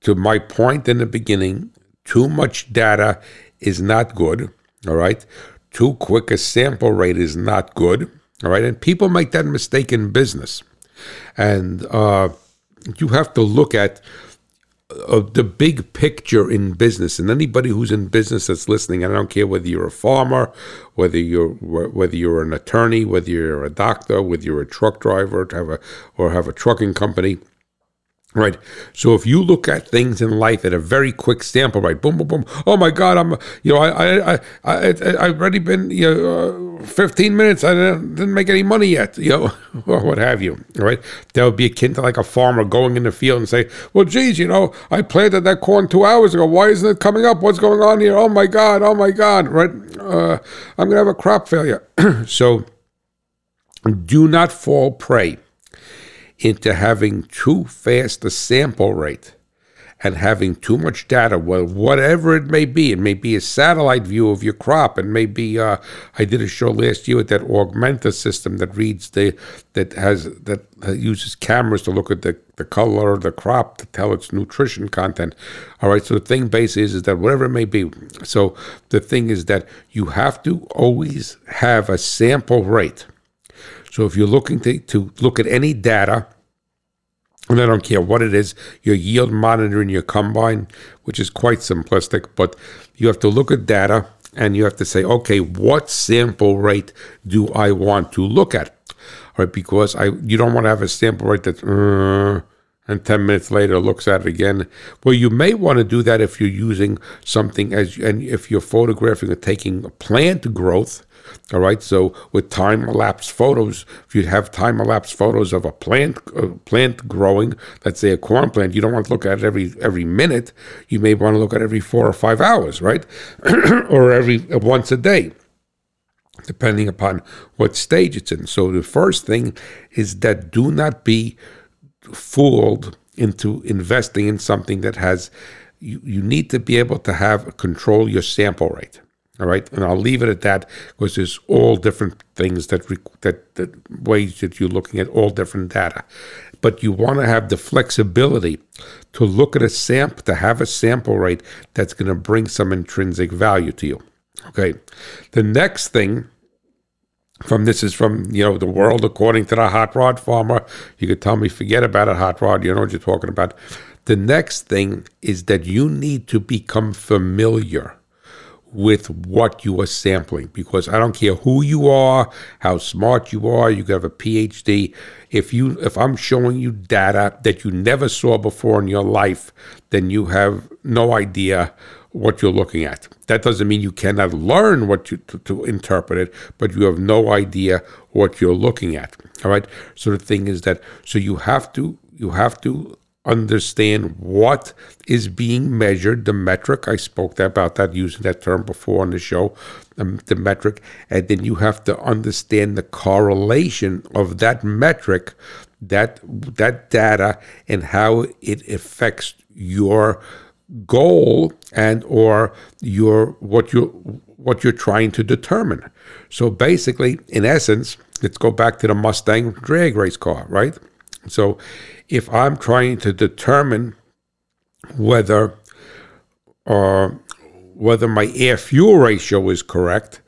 to my point in the beginning, too much data is not good. All right. Too quick a sample rate is not good. All right. And people make that mistake in business. And uh, you have to look at uh, the big picture in business. And anybody who's in business that's listening, I don't care whether you're a farmer, whether you're whether you're an attorney, whether you're a doctor, whether you're a truck driver, have a or have a trucking company Right. So if you look at things in life at a very quick sample, right? Boom, boom, boom. Oh my God, I'm, you know, I, I, I, I I've already been, you know, uh, 15 minutes. I didn't, didn't, make any money yet, you know, or what have you. Right. That would be akin to like a farmer going in the field and say, well, geez, you know, I planted that corn two hours ago. Why isn't it coming up? What's going on here? Oh my God. Oh my God. Right. Uh, I'm going to have a crop failure. so do not fall prey into having too fast a sample rate and having too much data, well, whatever it may be. It may be a satellite view of your crop. It may be. Uh, I did a show last year with that Augmenta system that reads the that has that uses cameras to look at the, the color of the crop to tell its nutrition content. All right. So the thing base is is that whatever it may be. So the thing is that you have to always have a sample rate so if you're looking to, to look at any data, and I don't care what it is, your yield monitoring your combine, which is quite simplistic, but you have to look at data and you have to say, okay, what sample rate do I want to look at? Right, because I you don't want to have a sample rate that's uh, and 10 minutes later looks at it again. Well, you may want to do that if you're using something as and if you're photographing or taking a plant growth all right. So with time lapse photos, if you have time lapse photos of a plant a plant growing, let's say a corn plant, you don't want to look at it every every minute. You may want to look at it every four or five hours, right, or every uh, once a day depending upon what stage it's in. So the first thing is that do not be fooled into investing in something that has you, you need to be able to have control your sample rate. All right, and I'll leave it at that because there's all different things that that, that ways that you're looking at all different data, but you want to have the flexibility to look at a sample to have a sample rate that's going to bring some intrinsic value to you. Okay, the next thing from this is from you know the world according to the hot rod farmer. You could tell me forget about it, hot rod. You know what you're talking about. The next thing is that you need to become familiar with what you are sampling because I don't care who you are, how smart you are, you have a PhD. If you if I'm showing you data that you never saw before in your life, then you have no idea what you're looking at. That doesn't mean you cannot learn what you to, to interpret it, but you have no idea what you're looking at. All right. So the thing is that so you have to you have to understand what is being measured, the metric. I spoke about that using that term before on the show, um, the metric, and then you have to understand the correlation of that metric, that that data, and how it affects your goal and or your what you what you're trying to determine. So basically, in essence, let's go back to the Mustang drag race car, right? So if I'm trying to determine whether uh, whether my air fuel ratio is correct,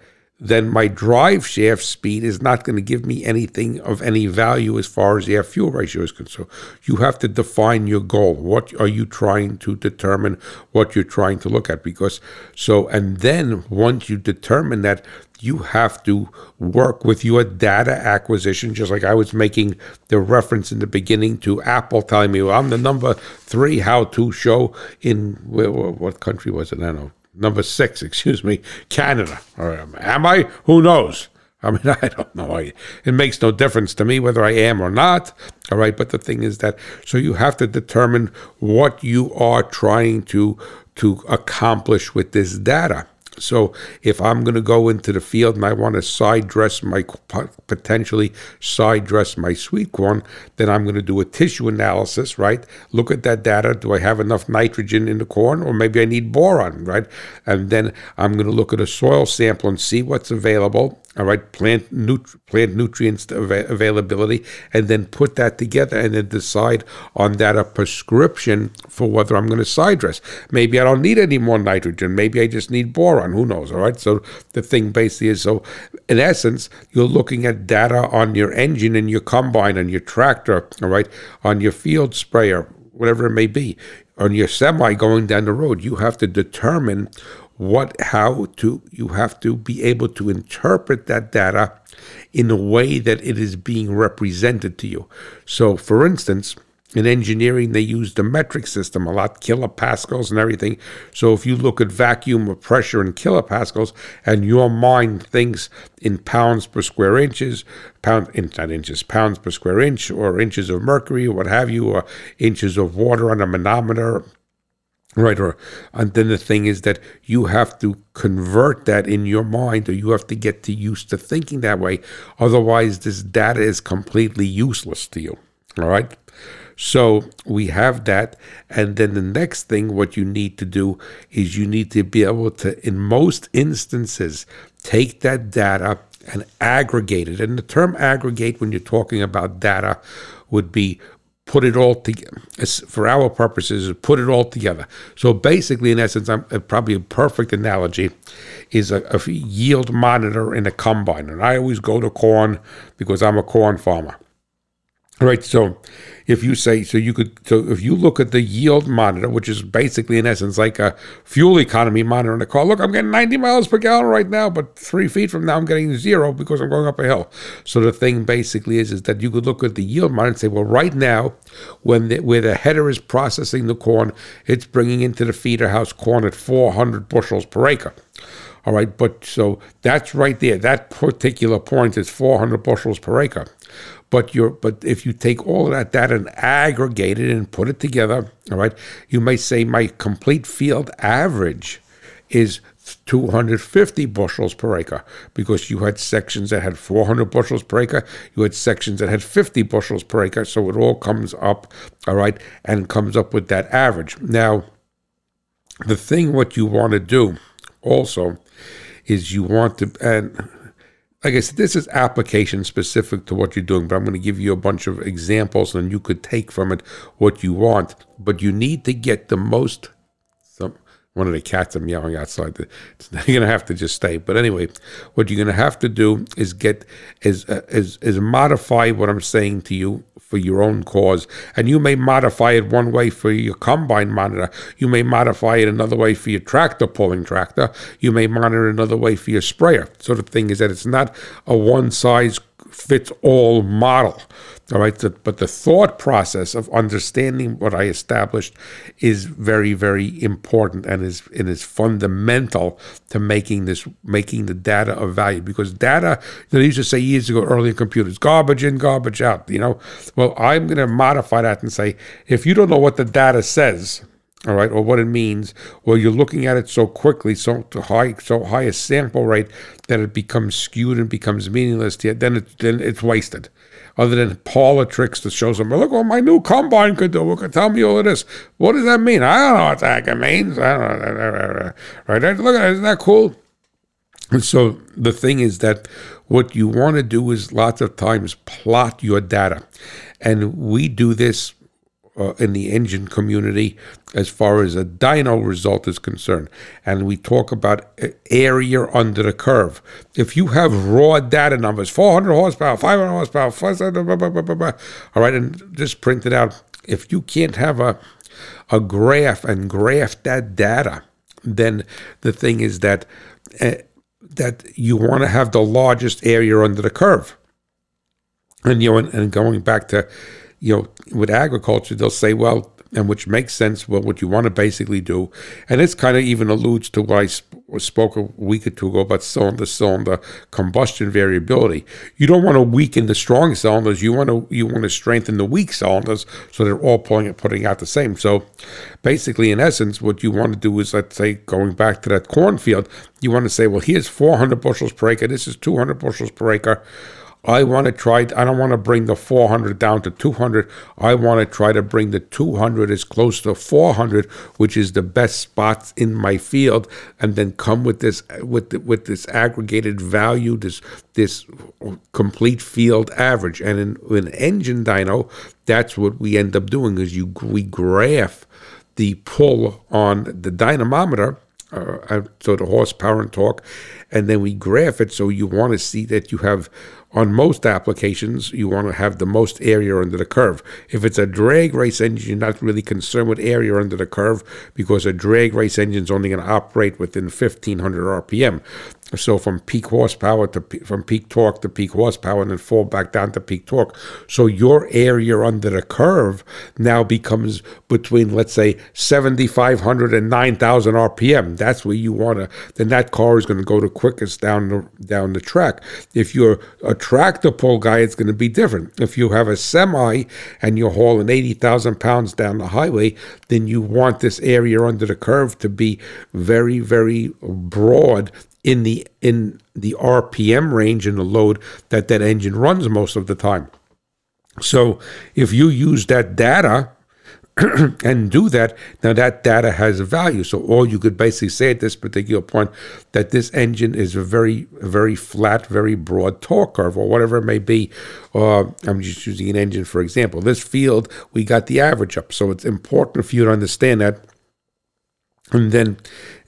then my drive shaft speed is not going to give me anything of any value as far as air fuel ratio is concerned. You have to define your goal. What are you trying to determine? What you're trying to look at? Because so, and then once you determine that, you have to work with your data acquisition, just like I was making the reference in the beginning to Apple telling me, well, I'm the number three how to show in what country was it? I don't know. Number six, excuse me, Canada. Or am I? Who knows? I mean, I don't know. I, it makes no difference to me whether I am or not. All right. But the thing is that, so you have to determine what you are trying to, to accomplish with this data. So if I'm going to go into the field and I want to side dress my potentially side dress my sweet corn, then I'm going to do a tissue analysis, right? Look at that data. Do I have enough nitrogen in the corn, or maybe I need boron, right? And then I'm going to look at a soil sample and see what's available, all right, plant nut- plant nutrients av- availability, and then put that together and then decide on that a prescription for whether I'm going to side dress. Maybe I don't need any more nitrogen. Maybe I just need boron. Who knows? All right. So the thing basically is so, in essence, you're looking at data on your engine and your combine and your tractor, all right, on your field sprayer, whatever it may be, on your semi going down the road. You have to determine what how to you have to be able to interpret that data in a way that it is being represented to you. So for instance in engineering they use the metric system a lot kilopascals and everything. So if you look at vacuum or pressure in kilopascals and your mind thinks in pounds per square inches pound in not inches pounds per square inch or inches of mercury or what have you or inches of water on a manometer Right, or and then the thing is that you have to convert that in your mind, or you have to get to used to thinking that way. Otherwise, this data is completely useless to you. All right. So we have that, and then the next thing, what you need to do is you need to be able to, in most instances, take that data and aggregate it. And the term aggregate, when you're talking about data, would be put it all together for our purposes put it all together. So basically in essence I'm, uh, probably a perfect analogy is a, a, yield monitor in a combine. And i always go to corn because i'm a corn farmer. Right so if you say so you could so if you look at the yield monitor which is basically in essence like a fuel economy monitor in a car look i'm getting 90 miles per gallon right now but three feet from now i'm getting zero because i'm going up a hill so the thing basically is is that you could look at the yield monitor and say well right now when the, where the header is processing the corn it's bringing into the feeder house corn at 400 bushels per acre all right, but so that's right there. That particular point is 400 bushels per acre. But you but if you take all that data and aggregate it and put it together, all right, you may say my complete field average is 250 bushels per acre because you had sections that had 400 bushels per acre, you had sections that had 50 bushels per acre, so it all comes up, all right, and comes up with that average. Now, the thing what you want to do also is you want to and like I said, this is application specific to what you're doing, but I'm going to give you a bunch of examples and you could take from it what you want. But you need to get the most. Some one of the cats I'm meowing outside. You're going to have to just stay. But anyway, what you're going to have to do is get is uh, is is modify what I'm saying to you for your own cause. And you may modify it one way for your combine monitor. You may modify it another way for your tractor pulling tractor. You may monitor another way for your sprayer. So the thing is that it's not a one size fits all model. All right, but the thought process of understanding what I established is very, very important and is and is fundamental to making this making the data of value. Because data, you know, they used to say years ago, early computers, garbage in, garbage out. You know, well, I'm going to modify that and say, if you don't know what the data says, all right, or what it means, or you're looking at it so quickly, so high, so high a sample rate that it becomes skewed and becomes meaningless then it, then it's wasted other than Paula tricks that shows them, look what my new combine could do. Could tell me all of this. What does that mean? I don't know what that means. I don't know. Right? Look at it. Isn't that cool? And so the thing is that what you want to do is lots of times plot your data. And we do this uh, in the engine community as far as a dyno result is concerned. And we talk about area under the curve. If you have raw data numbers, 400 horsepower, 500 horsepower, 500, blah, blah, blah, all right, and just print it out. If you can't have a, a graph and graph that data, then the thing is that uh, that you want to have the largest area under the curve. And you know, and, and going back to you know, with agriculture, they'll say, well, and which makes sense. Well, what you want to basically do, and this kind of even alludes to what I sp- spoke a week or two ago about cylinder cylinder combustion variability. You don't want to weaken the strong cylinders. You want to you want to strengthen the weak cylinders so they're all pulling and putting out the same. So, basically, in essence, what you want to do is, let's say, going back to that cornfield, you want to say, well, here's 400 bushels per acre. This is 200 bushels per acre I want to try, I don't want to bring the 400 down to 200. I want to try to bring the 200 as close to 400, which is the best spots in my field, and then come with this, with, the, with this aggregated value, this, this complete field average. And in, in engine dyno, that's what we end up doing is you, we graph the pull on the dynamometer uh, so the horsepower and torque, and then we graph it. So you want to see that you have on most applications, you want to have the most area under the curve. If it's a drag race engine, you're not really concerned with area under the curve because a drag race engine is only going to operate within 1500 RPM. So from peak horsepower to from peak torque to peak horsepower, and then fall back down to peak torque. So your area under the curve now becomes between let's say 7,500 and 9,000 RPM. That's where you want to. Then that car is going to go the quickest down the down the track. If you're a tractor pull guy, it's going to be different. If you have a semi and you're hauling 80,000 pounds down the highway, then you want this area under the curve to be very very broad in the in the RPM range in the load that that engine runs most of the time. So if you use that data and do that, now that data has a value. So all you could basically say at this particular point that this engine is a very, very flat, very broad torque curve, or whatever it may be. Uh, I'm just using an engine for example. This field, we got the average up. So it's important for you to understand that. And then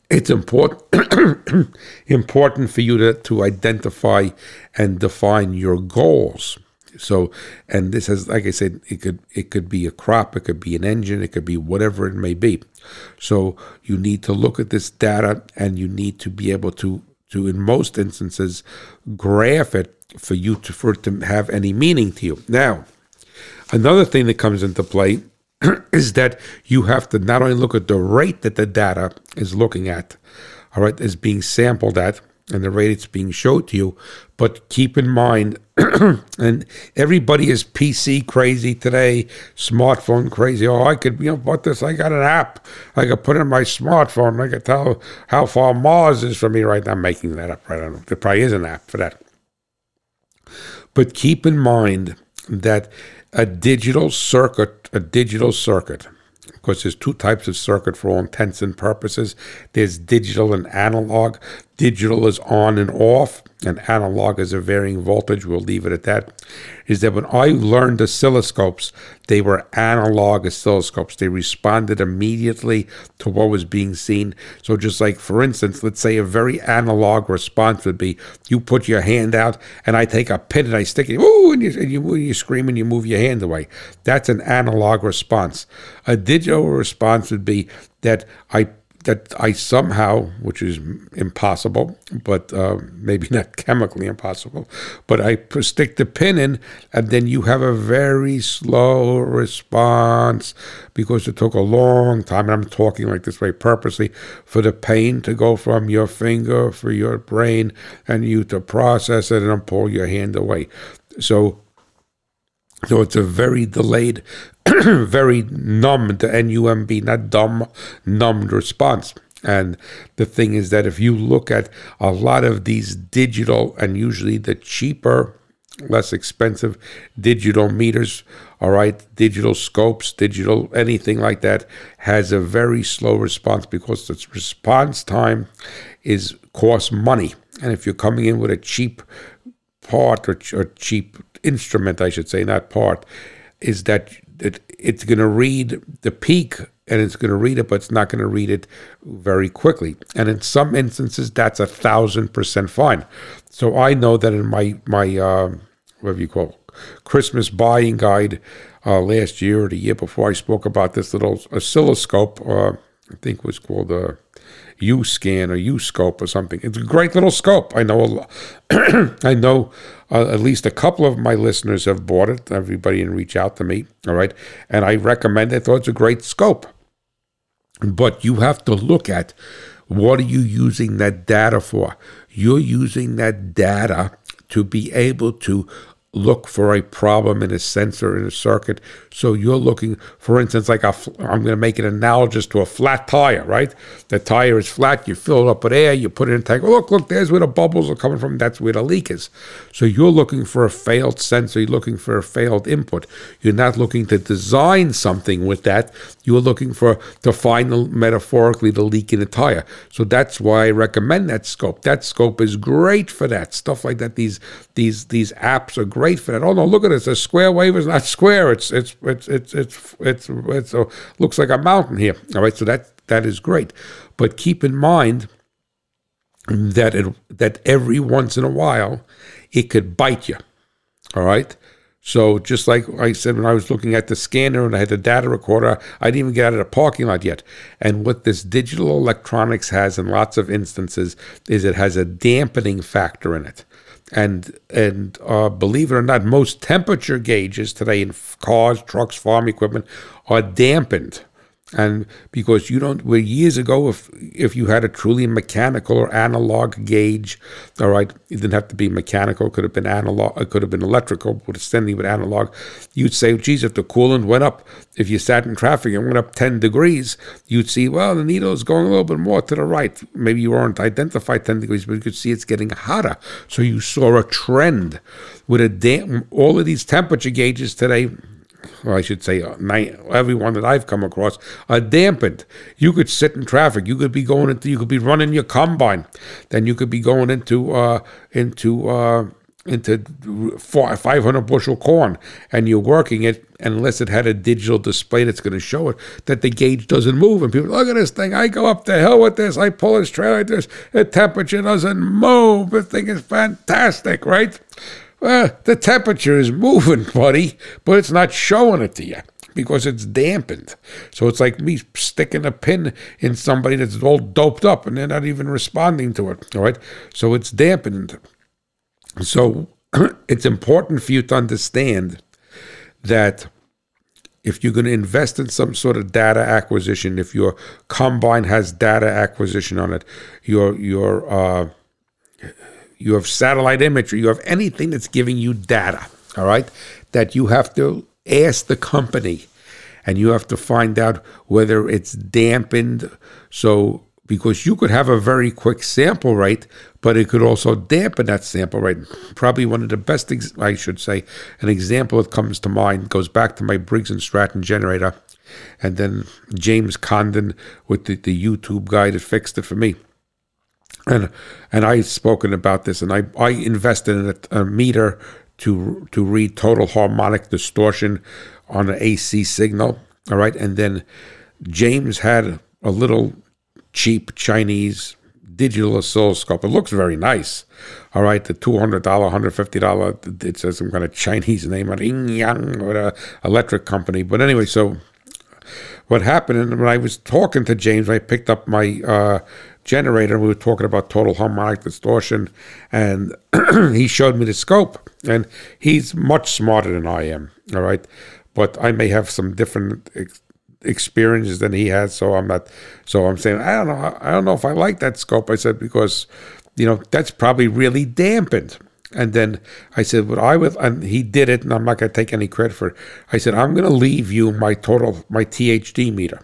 it's important important for you to, to identify and define your goals. So, and this is like I said, it could it could be a crop, it could be an engine, it could be whatever it may be. So you need to look at this data, and you need to be able to to, in most instances, graph it for you to for it to have any meaning to you. Now, another thing that comes into play is that you have to not only look at the rate that the data is looking at, all right, is being sampled at, and the rate it's being showed to you, but keep in mind, and everybody is PC crazy today, smartphone crazy. Oh, I could, you know, what this? I got an app. I could put in my smartphone. I could tell how far Mars is from me right now. I'm making that up right now. There probably is an app for that. But keep in mind that a digital circuit, a digital circuit, Of course, there's two types of circuit for all intents and purposes. There's digital and analog. Digital is on and off, and analog is a varying voltage. We'll leave it at that. Is that when I learned oscilloscopes, they were analog oscilloscopes. They responded immediately to what was being seen. So, just like for instance, let's say a very analog response would be you put your hand out, and I take a pin and I stick it, ooh, and you, and you, you scream and you move your hand away. That's an analog response. A digital response would be that I that I somehow, which is impossible, but uh, maybe not chemically impossible, but I stick the pin in, and then you have a very slow response because it took a long time. And I'm talking like this way purposely for the pain to go from your finger, for your brain, and you to process it and pull your hand away. So so it's a very delayed, very numbed, N-U-M-B, not dumb, numbed response. And the thing is that if you look at a lot of these digital and usually the cheaper, less expensive digital meters, all right, digital scopes, digital anything like that, has a very slow response because its response time is costs money. And if you're coming in with a cheap part or, or cheap instrument, I should say, not part, is that it, it's going to read the peak and it's going to read it, but it's not going to read it very quickly. And in some instances, that's a thousand percent fine. So I know that in my my uh, whatever you call it, Christmas buying guide uh, last year or the year before, I spoke about this little oscilloscope. Uh, I think was called a uh, U-scan or U-scope or something. It's a great little scope. I know, I know uh, at least a couple of my listeners have bought it. Everybody can reach out to me, all right? And I recommend it. I thought it's a great scope. But you have to look at what are you using that data for? You're using that data to be able to look for a problem in a sensor in a circuit. So you're looking, for instance, like i am going to make it analogous to a flat tire, right? The tire is flat, you fill it up with air, you put it in a tank. Oh, look, look, there's where the bubbles are coming from. That's where the leak is. So you're looking for a failed sensor, you're looking for a failed input. You're not looking to design something with that. You're looking for to find the, metaphorically the leak in the tire. So that's why I recommend that scope. That scope is great for that stuff like that. These these these apps are great for that. Oh no, look at this. A square wave is not square. It's it's it's it's it's it's, it's, a, looks like a mountain here. All right, so that that is great. But keep in mind that it that every once in a while it could bite you. All right. So just like I said when I was looking at the scanner and I had the data recorder, I didn't even get out of the parking lot yet. And what this digital electronics has in lots of instances is it has a dampening factor in it and and uh, believe it or not, most temperature gauges today in cars, trucks, farm equipment are dampened and because you don't where years ago if if you had a truly mechanical or analog gauge all right it didn't have to be mechanical could have been analog it could have been electrical but extending with analog you'd say geez if the coolant went up if you sat in traffic and went up 10 degrees you'd see well the needle is going a little bit more to the right. Maybe you weren't identified 10 degrees but you could see it's getting hotter. So you saw a trend with a damn all of these temperature gauges today or I should say, uh, everyone that I've come across, are dampened. You could sit in traffic. You could be going into, you could be running your combine. Then you could be going into, uh, into, uh, into 500 bushel corn and you're working it unless it had a digital display that's going to show it that the gauge doesn't move and people look at this thing i go up the hill with this i pull this trailer this the temperature doesn't move the thing is fantastic right well, the temperature is moving, buddy, but it's not showing it to you because it's dampened. So it's like me sticking a pin in somebody that's all doped up and they're not even responding to it. All right. So it's dampened. So it's important for you to understand that if you're going to invest in some sort of data acquisition, if your combine has data acquisition on it, your your uh, you have satellite imagery, you have anything that's giving you data, all right, that you have to ask the company and you have to find out whether it's dampened. So, because you could have a very quick sample rate, but it could also dampen that sample rate. Probably one of the best, ex- I should say, an example that comes to mind goes back to my Briggs and Stratton generator, and then James Condon with the, the YouTube guy that fixed it for me and and I've spoken about this, and I I invested in a, a meter to to read total harmonic distortion on an AC signal. All right, and then James had a little cheap Chinese digital oscilloscope. It looks very nice. All right, the two hundred dollar, hundred fifty dollar. It says some kind of Chinese name on Yin Yang or a electric company. But anyway, so what happened? And when I was talking to James, I picked up my uh, generator. We were talking about total harmonic distortion, and he showed me the scope. And he's much smarter than I am. All right, but I may have some different ex- experiences than he has. So I'm not. So I'm saying I don't know. I don't know if I like that scope. I said because you know that's probably really dampened. And then I said, "What I would," and he did it, and I'm not going to take any credit for it. I said, "I'm going to leave you my total, my THD meter."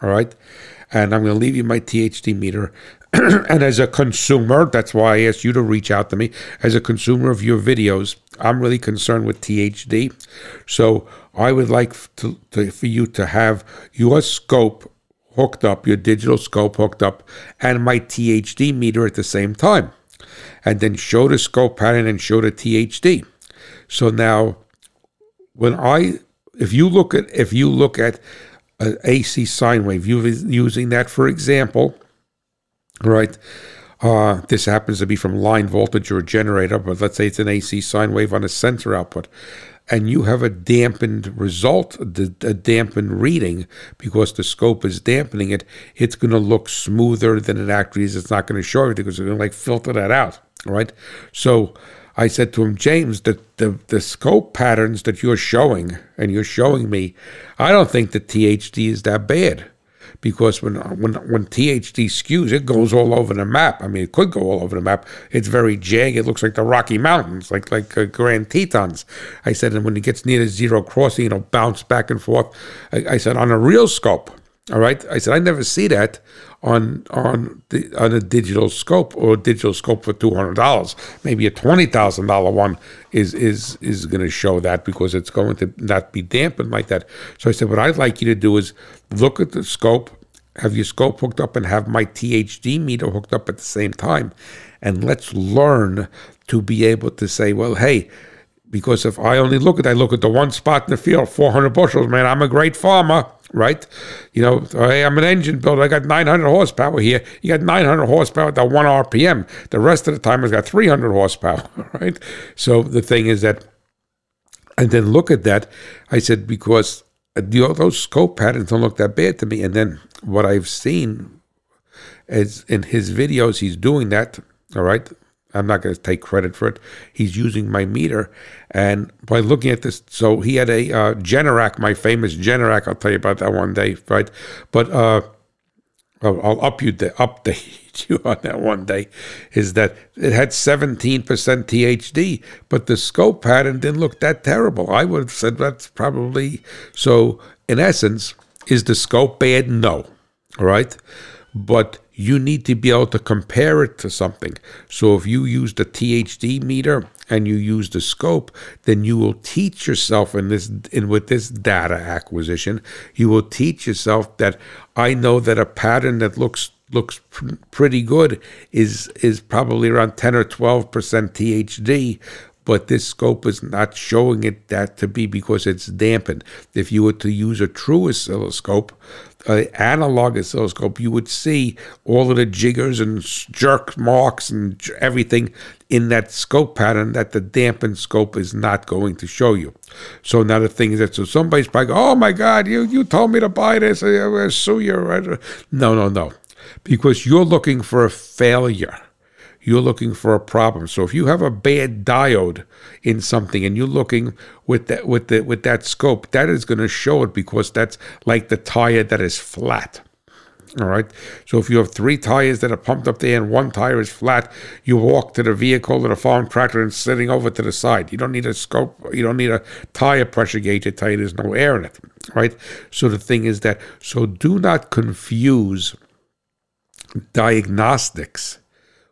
All right and I'm going to leave you my THD meter. and as a consumer, that's why I asked you to reach out to me. As a consumer of your videos, I'm really concerned with THD. So I would like to, to, for you to have your scope hooked up, your digital scope hooked up, and my THD meter at the same time. And then show the scope pattern and show the THD. So now, when I, if you look at, if you look at an AC sine wave, using that for example, right? Uh, this happens to be from line voltage or generator, but let's say it's an AC sine wave on a sensor output, and you have a dampened result, a dampened reading, because the scope is dampening it, it's going to look smoother than it actually is. It's not going to show everything because it's going to like filter that out, right? So I said to him, James, the, the, the scope patterns that you're showing and you're showing me, I don't think the THD is that bad. because when when when THD skews, it goes all over the map. I mean, it could go all over the map. It's very jagged. It looks like the Rocky Mountains, like like uh, Grand Tetons. I said, and when it gets near the zero crossing, it'll bounce back and forth. I, I said, on a real scope, all right. I said I never see that on on the on a digital scope or a digital scope for two hundred dollars. Maybe a twenty thousand dollar one is is is going to show that because it's going to not be dampened like that. So I said, what I'd like you to do is look at the scope, have your scope hooked up, and have my THD meter hooked up at the same time, and let's learn to be able to say, well, hey. Because if I only look at, I look at the one spot in the field, 400 bushels, man, I'm a great farmer right? You know, hey, I'm an engine builder. I got 900 horsepower here. You got 900 horsepower at that one RPM. The rest of the time, it's got 300 horsepower, right? So the thing is that, and then look at that. I said because those scope patterns don't look that bad to me. And then what I've seen is in his videos, he's doing that. All right. I'm not going to take credit for it. He's using my meter, and by looking at this, so he had a uh, Generac, my famous Generac. I'll tell you about that one day, right? But uh, I'll up you the update you on that one day. Is that it had 17% THD, but the scope pattern didn't look that terrible. I would have said that's probably so. In essence, is the scope bad? No. All right, but you need to be able to compare it to something. So if you use the THD meter and you use the scope, then you will teach yourself in this in with this data acquisition, you will teach yourself that I know that a pattern that looks looks pr- pretty good is is probably around 10 or 12% THD, but this scope is not showing it that to be because it's dampened. If you were to use a true oscilloscope, an analog oscilloscope, you would see all of the jiggers and jerk marks and everything in that scope pattern that the dampened scope is not going to show you. So now the thing is that so somebody's probably oh my God, you you told me to buy this, I'm going to sue you. Uh, no, no, no, because you're looking for a failure you're looking for a problem. So if you have a bad diode in something and you're looking with that with the with that scope, that is going to show it because that's like the tire that is flat. All right. So if you have three tires that are pumped up there and one tire is flat, you walk to the vehicle or the farm tractor and sitting over to the side. You don't need a scope. You don't need a tire pressure gauge to tell you there's no air in it. Right. So the thing is that so do not confuse diagnostics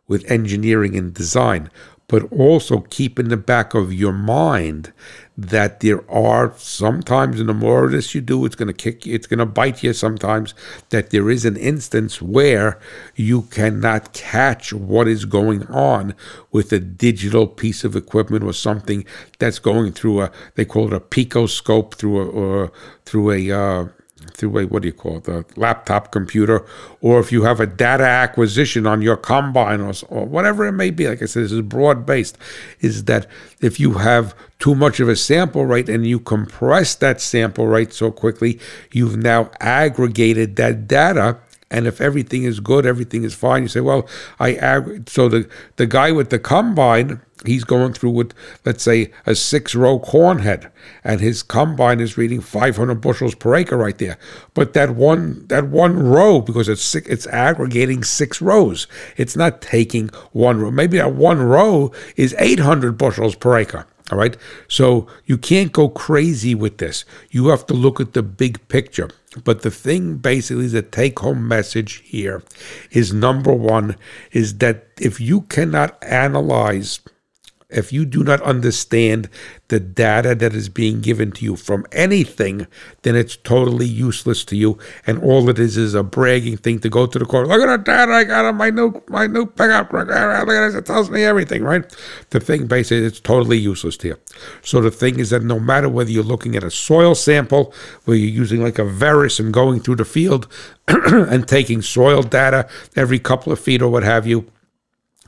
with engineering and design, but also keep in the back of your mind that there are sometimes, and the more of this you do, it's going to kick you, it's going to bite you sometimes, that there is an instance where you cannot catch what is going on with a digital piece of equipment or something that's going through a, they call it a picoscope through a, or through a, uh, through a what do you call it, a laptop computer, or if you have a data acquisition on your combine or, or whatever it may be. Like I said, this is broad based. Is that if you have too much of a sample rate and you compress that sample rate so quickly, you've now aggregated that data and if everything is good, everything is fine. You say, well, I ag-. so the the guy with the combine he's going through with, let's say, a six row corn head, and his combine is reading 500 bushels per acre right there. But that one that one row, because it's six, it's aggregating six rows. It's not taking one row. Maybe that one row is 800 bushels per acre. All right. So you can't go crazy with this. You have to look at the big picture. But the thing basically, the take home message here is number one is that if you cannot analyze if you do not understand the data that is being given to you from anything, then it's totally useless to you. And all it is is a bragging thing to go to the court. Look at the data I got on my new my new pickup. Look at this. It tells me everything, right? The thing basically it's totally useless to you. So the thing is that no matter whether you're looking at a soil sample, where you're using like a Veris and going through the field and taking soil data every couple of feet or what have you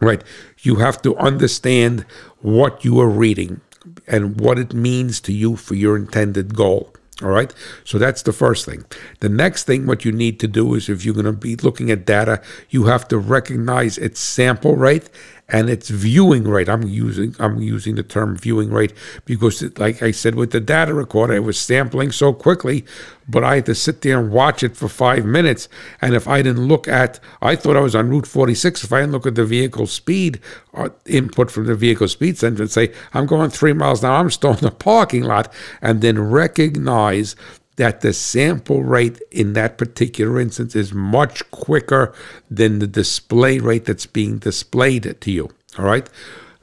right? You have to understand what you are reading and what it means to you for your intended goal. All right. So that's the first thing. The next thing, what you need to do is if you're going to be looking at data, you have to recognize its sample rate and its viewing rate. I'm using I'm using the term viewing rate because, it, like I said, with the data recorder, it was sampling so quickly, but I had to sit there and watch it for five minutes. And if I didn't look at, I thought I was on Route 46. If I didn't look at the vehicle speed uh, input from the vehicle speed sensor and say I'm going three miles now, I'm still in the parking lot, and then recognize that the sample rate in that particular instance is much quicker than the display rate that's being displayed to you. All right.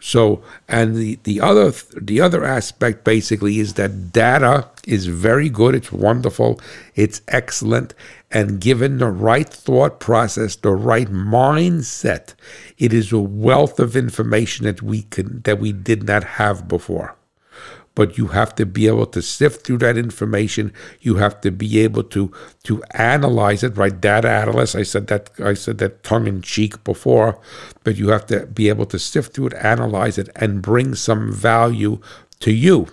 So, and the, the other the other aspect basically is that data is very good. It's wonderful. It's excellent, and given the right thought process, the right mindset, it is a wealth of information that we can that we did not have before but you have to be able to sift through that information. You have to be able to to analyze it, right? Data analysts. I said that I said that tongue in cheek before, but you have to be able to sift through it, analyze it, and bring some value to you.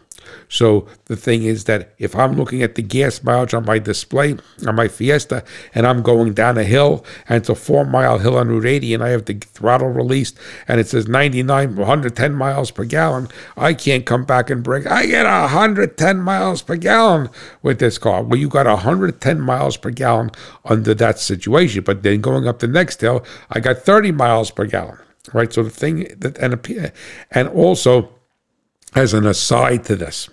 So the thing is that if I'm looking at the gas mileage on my display on my Fiesta and I'm going down a hill and it's a four mile hill on Route 80 and I have the throttle released and it says 99, 110 miles per gallon, I can't come back and bring, I get 110 miles per gallon with this car. Well, you got 110 miles per gallon under that situation. But then going up the next hill, I got 30 miles per gallon. Right. So the thing that, and, and also, as an aside to this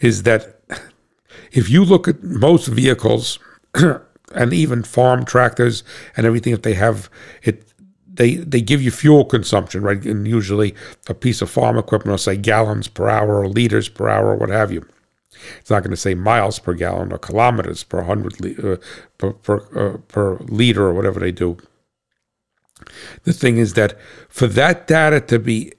is that if you look at most vehicles and even farm tractors and everything that they have it they they give you fuel consumption right? And usually a piece of farm equipment will say gallons per hour or liters per hour or what have you. It's not going to say miles per gallon or kilometers per hundred uh, per per, uh, per liter or whatever they do. The thing is that for that data to be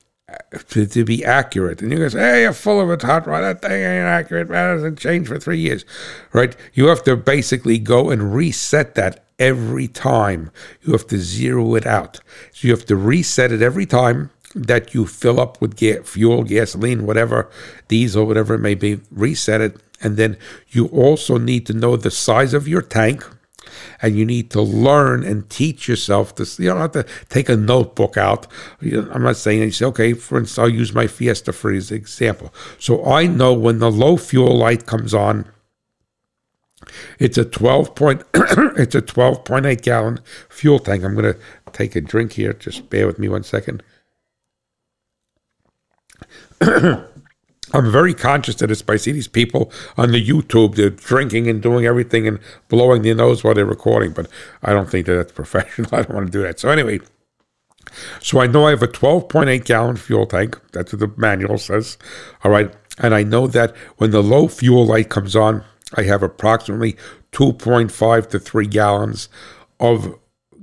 to, to be accurate. And you can say, hey, you're full of it, hot rod. That thing ain't accurate. Man, hasn't changed for three years, right? You have to basically go and reset that every time. You have to zero it out. So you have to reset it every time that you fill up with ga- fuel, gasoline, whatever, diesel, whatever it may be. Reset it. And then you also need to know the size of your tank and you need to learn and teach yourself this. You don't have to take a notebook out. I'm not saying you say, okay, for instance, I'll use my Fiesta for example. So I know when the low fuel light comes on, it's a 12 point, it's a 12.8 gallon fuel tank. I'm going to take a drink here. Just bear with me one second. I'm very conscious of this by see these people on the YouTube, they're drinking and doing everything and blowing their nose while they're recording, but I don't think that that's professional. I don't want to do that. So anyway, so I know I have a 12.8 gallon fuel tank. That's what the manual says. All right. And I know that when the low fuel light comes on, I have approximately 2.5 to 3 gallons of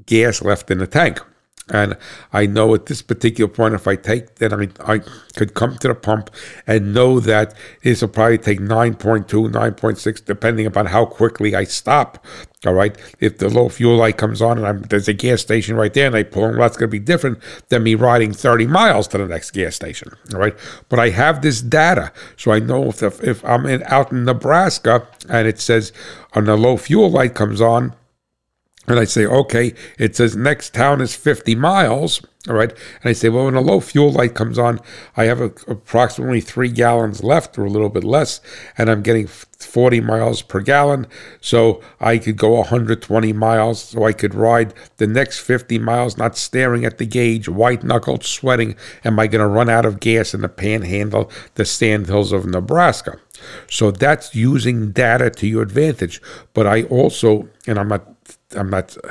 gas left in the tank. And I know at this particular point, if I take that, I I could come to the pump and know that this will probably take 9.2, 9.6, depending upon how quickly I stop. All right. If the low fuel light comes on and I'm, there's a gas station right there and I pull in, well, that's going to be different than me riding 30 miles to the next gas station. All right. But I have this data. So I know if, if I'm in, out in Nebraska and it says on the low fuel light comes on, and I say, okay, it says next town is 50 miles. All right. And I say, well, when a low fuel light comes on, I have a, approximately three gallons left or a little bit less, and I'm getting 40 miles per gallon. So I could go 120 miles. So I could ride the next 50 miles, not staring at the gauge, white knuckled, sweating. Am I going to run out of gas in the panhandle, the sandhills of Nebraska? So that's using data to your advantage. But I also, and I'm not I'm not.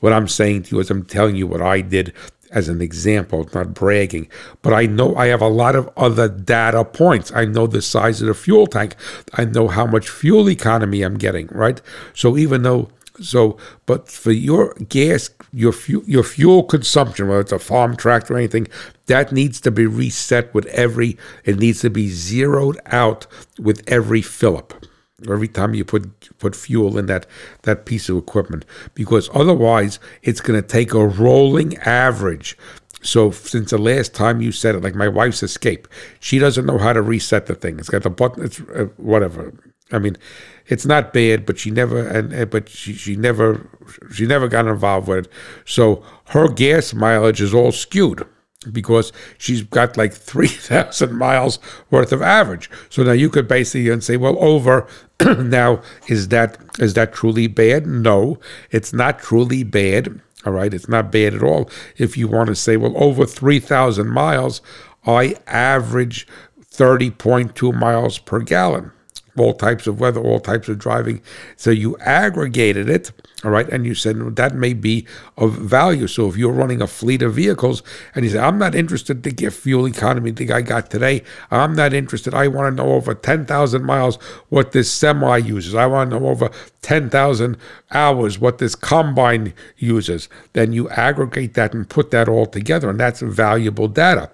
What I'm saying to you is, I'm telling you what I did as an example, not bragging. But I know I have a lot of other data points. I know the size of the fuel tank. I know how much fuel economy I'm getting. Right. So even though so, but for your gas, your fuel, your fuel consumption, whether it's a farm tractor or anything, that needs to be reset with every. It needs to be zeroed out with every fill up every time you put put fuel in that that piece of equipment. Because otherwise it's going to take a rolling average. So since the last time you said it like my wife's escape she doesn't know how to reset the thing. It's got the button it's uh, whatever. I mean it's not bad but she never and, and but she, she never she never got involved with it. So her gas mileage is all skewed because she's got like 3,000 miles worth of average. So now you could basically and say, well, over now is that is that truly bad? No, it's not truly bad. All right, it's not bad at all. If you want to say, well, over 3,000 miles, I average 30.2 miles per gallon all types of weather, all types of driving. So you aggregated it, all right, and you said that may be of value. So if you're running a fleet of vehicles and you say, I'm not interested to get fuel economy the I got today, I'm not interested. I want to know over 10,000 miles what this semi uses. I want to know over 10,000 hours what this combine uses. Then you aggregate that and put that all together, and that's valuable data.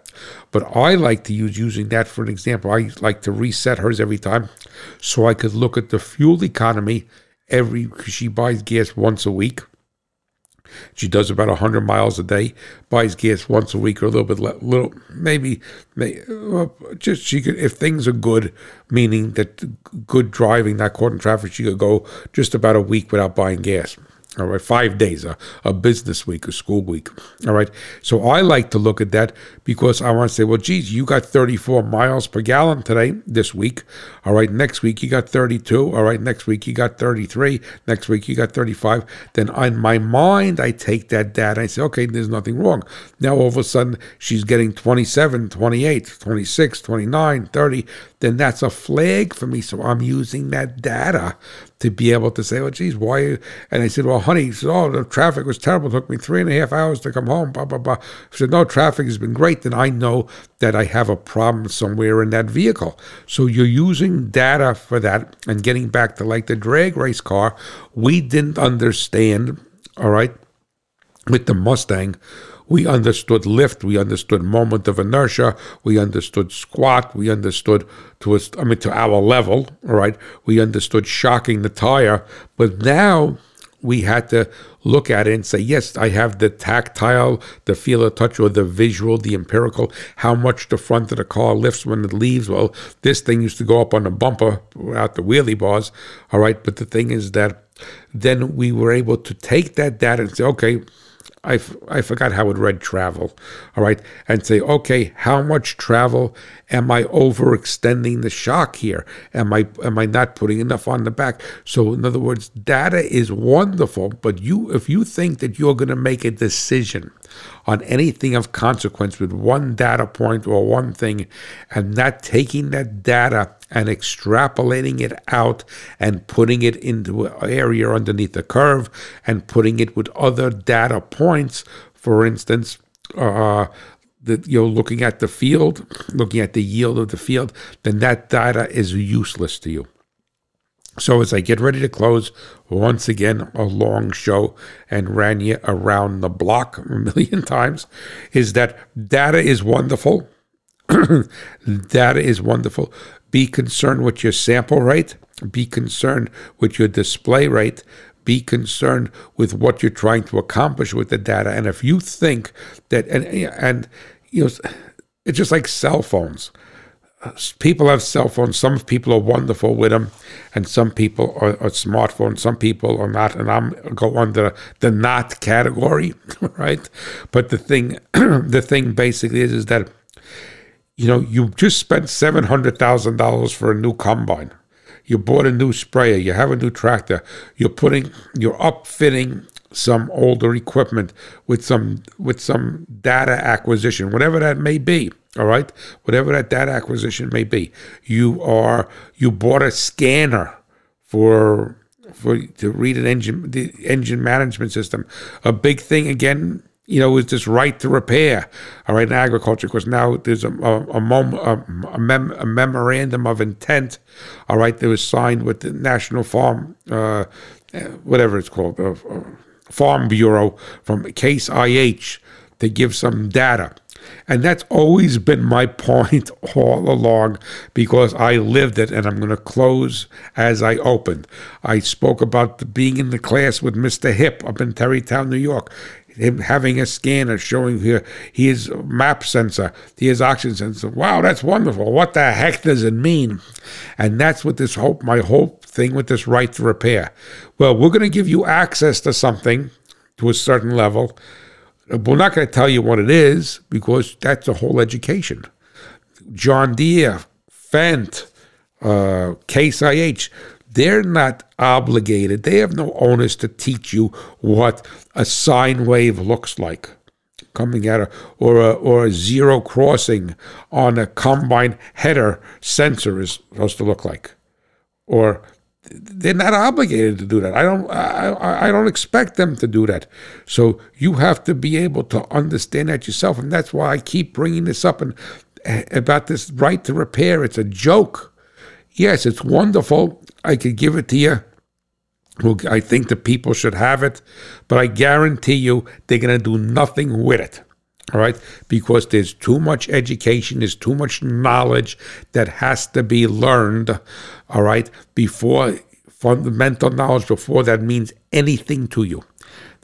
But I like to use using that for an example. I like to reset hers every time so I could look at the fuel economy every because she buys gas once a week. She does about 100 miles a day, buys gas once a week or a little bit, little maybe, maybe uh, just she could, if things are good, meaning that good driving, not caught in traffic, she could go just about a week without buying gas all right, five days, a, a business week, a school week, all right. So I like to look at that because I want to say, well, geez, you got 34 miles per gallon today, this week, all right. Next week you got 32, all right. Next week you got 33, next week you got 35. Then in my mind, I take that data, I say, okay, there's nothing wrong. Now all of a sudden she's getting 27, 28, 26, 29, 30 then that's a flag for me. So I'm using that data to be able to say, well, geez, why? And I said, well, honey, he said, oh, the traffic was terrible. It took me three and a half hours to come home, blah, blah, blah. I said, no, traffic has been great. Then I know that I have a problem somewhere in that vehicle. So you're using data for that. And getting back to like the drag race car, we didn't understand, all right, with the Mustang we understood lift, we understood moment of inertia, we understood squat, we understood to us, I mean to our level, all right, we understood shocking the tire, but now we had to look at it and say, yes, I have the tactile, the feel, of touch, or the visual, the empirical, how much the front of the car lifts when it leaves. Well, this thing used to go up on the bumper without the wheelie bars. All right. But the thing is that then we were able to take that data and say, okay, I, f- I forgot how it read travel, all right, and say, okay, how much travel am I overextending the shock here? Am I am I not putting enough on the back? So in other words, data is wonderful, but you if you think that you're going to make a decision on anything of consequence with one data point or one thing and not taking that data and extrapolating it out and putting it into an area underneath the curve and putting it with other data points. For instance, uh, that you're looking at the field, looking at the yield of the field, then that data is useless to you. So as I get ready to close, once again, a long show and ran you around the block a million times, is that data is wonderful. data is wonderful. Be concerned with your sample rate. Be concerned with your display rate. Be concerned with what you're trying to accomplish with the data. And if you think that, and, and you know, it's just like cell phones. People have cell phones. Some people are wonderful with them, and some people are, are smartphones. Some people are not, and I'm go under the not category, right? But the thing, the thing basically is, is that you know, you just spent $700,000 for a new combine. You bought a new sprayer. You have a new tractor. You're putting, you're upfitting some older equipment with some with some data acquisition, whatever that may be. All right, whatever that data acquisition may be. You are you bought a scanner for for to read an engine the engine management system. A big thing again you know, is this right to repair, all right, in agriculture, because now there's a, a, a, mom, a, mem, a, memorandum of intent, all right, that was signed with the National Farm, uh, whatever it's called, uh, Farm Bureau from Case IH to give some data. And that's always been my point all along because I lived it and I'm going to close as I opened. I spoke about being in the class with Mr. Hip up in Tarrytown, New York him having a scanner showing here his map sensor, his oxygen sensor. Wow, that's wonderful. What the heck does it mean? And that's what this hope, my whole thing with this right to repair. Well, we're going to give you access to something to a certain level. We're not going to tell you what it is because that's a whole education. John Deere, Fendt, uh, Case IH, they're not obligated. They have no onus to teach you what a sine wave looks like coming out of, or a, or a zero crossing on a combine header sensor is supposed to look like, or they're not obligated to do that. I don't I, I don't expect them to do that. So you have to be able to understand that yourself, and that's why I keep bringing this up and eh, about this right to repair. It's a joke. Yes, it's wonderful. I could give it to you. I think the people should have it, but I guarantee you they're going to do nothing with it. All right, because there's too much education, there's too much knowledge that has to be learned. All right, before fundamental knowledge, before that means anything to you.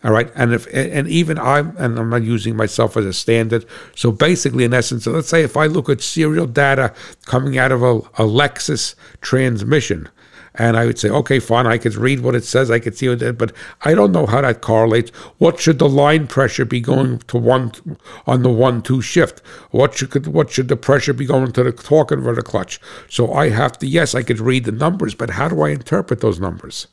All right, and if and even I'm and I'm not using myself as a standard. So basically, in essence, let's say if I look at serial data coming out of a, a Lexus transmission, and I would say, okay, fine, I could read what it says, I could see what it, but I don't know how that correlates. What should the line pressure be going to one on the one-two shift? What should what should the pressure be going to the torque converter clutch? So I have to, yes, I could read the numbers, but how do I interpret those numbers?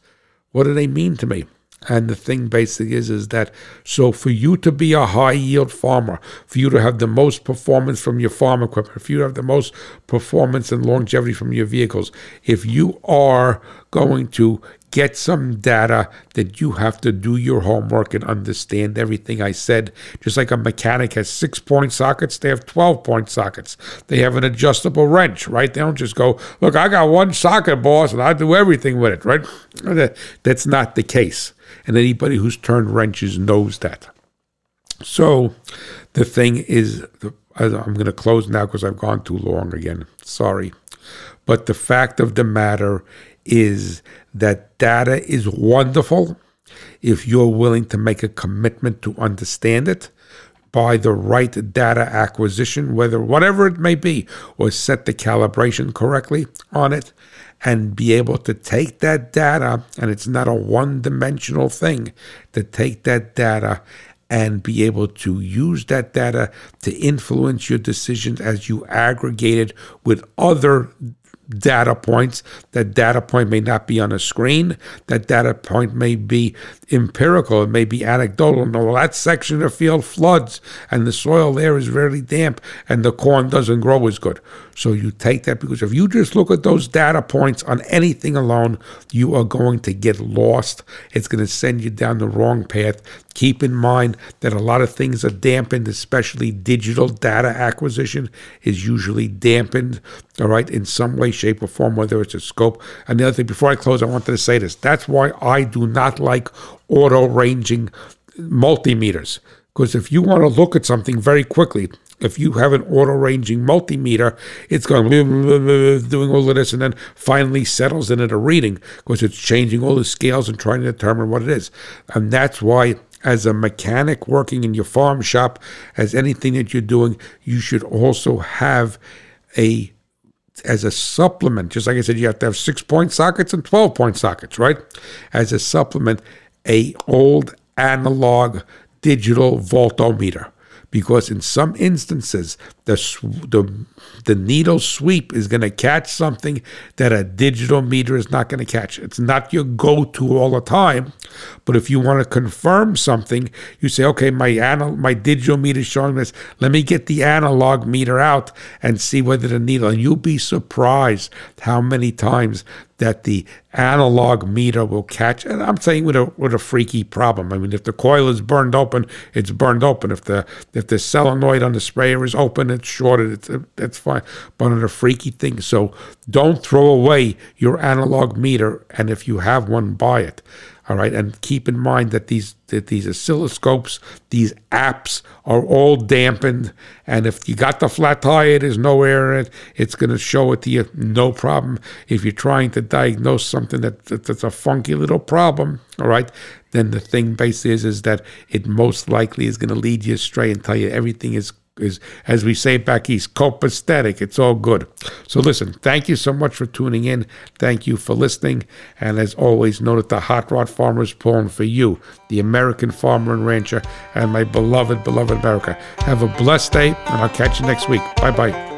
What do they mean to me? And the thing basically is, is that so for you to be a high yield farmer, for you to have the most performance from your farm equipment, for you have the most performance and longevity from your vehicles, if you are going to get some data that you have to do your homework and understand everything I said. Just like a mechanic has six point sockets, they have 12 point sockets. They have an adjustable wrench, right? They don't just go, look, I got one socket, boss, and I do everything with it, right? That's not the case. And anybody who's turned wrenches knows that. So the thing is, I'm going to close now because I've gone too long again. Sorry. But the fact of the matter is that data is wonderful if you're willing to make a commitment to understand it by the right data acquisition, whether whatever it may be, or set the calibration correctly on it and be able to take that data, and it's not a one dimensional thing, to take that data and be able to use that data to influence your decisions as you aggregate it with other data points. That data point may not be on a screen. That data point may be empirical. It may be anecdotal. No, that section of the field floods and the soil there is very damp and the corn doesn't grow as good. So you take that because if you just look at those data points on anything alone, you are going to get lost. It's going to send you down the wrong path. Keep in mind that a lot of things are dampened, especially digital data acquisition is usually dampened, all right, in some way, shape, or form, whether it's a scope. And the other thing, before I close, I wanted to say this. That's why I do not like auto ranging multimeters. Because if you want to look at something very quickly, if you have an auto ranging multimeter, it's going doing all of this and then finally settles in at a reading because it's changing all the scales and trying to determine what it is. And that's why as a mechanic working in your farm shop, as anything that you're doing, you should also have a as a supplement, just like I said, you have to have six point sockets and 12 point sockets, right? As a supplement, a old analog digital voltometer because in some instances the the the needle sweep is going to catch something that a digital meter is not going to catch. It's not your go-to all the time, but if you want to confirm something, you say, okay, my anal- my digital meter is showing this. Let me get the analog meter out and see whether the needle. And you'll be surprised how many times that the analog meter will catch. And I'm saying with a with a freaky problem. I mean, if the coil is burned open, it's burned open. If the if the solenoid on the sprayer is open, it's shorted. It's that's fine. But on a freaky thing, so don't throw away your analog meter. And if you have one, buy it. All right, and keep in mind that these that these oscilloscopes, these apps are all dampened, and if you got the flat tire, there's no air in it. It's going to show it to you, no problem. If you're trying to diagnose something that, that that's a funky little problem, all right, then the thing basically is is that it most likely is going to lead you astray and tell you everything is is, as we say back east, copacetic. It's all good. So listen, thank you so much for tuning in. Thank you for listening. And as always, know that the Hot Rod Farmer is pulling for you, the American farmer and rancher, and my beloved, beloved America. Have a blessed day, and I'll catch you next week. Bye bye.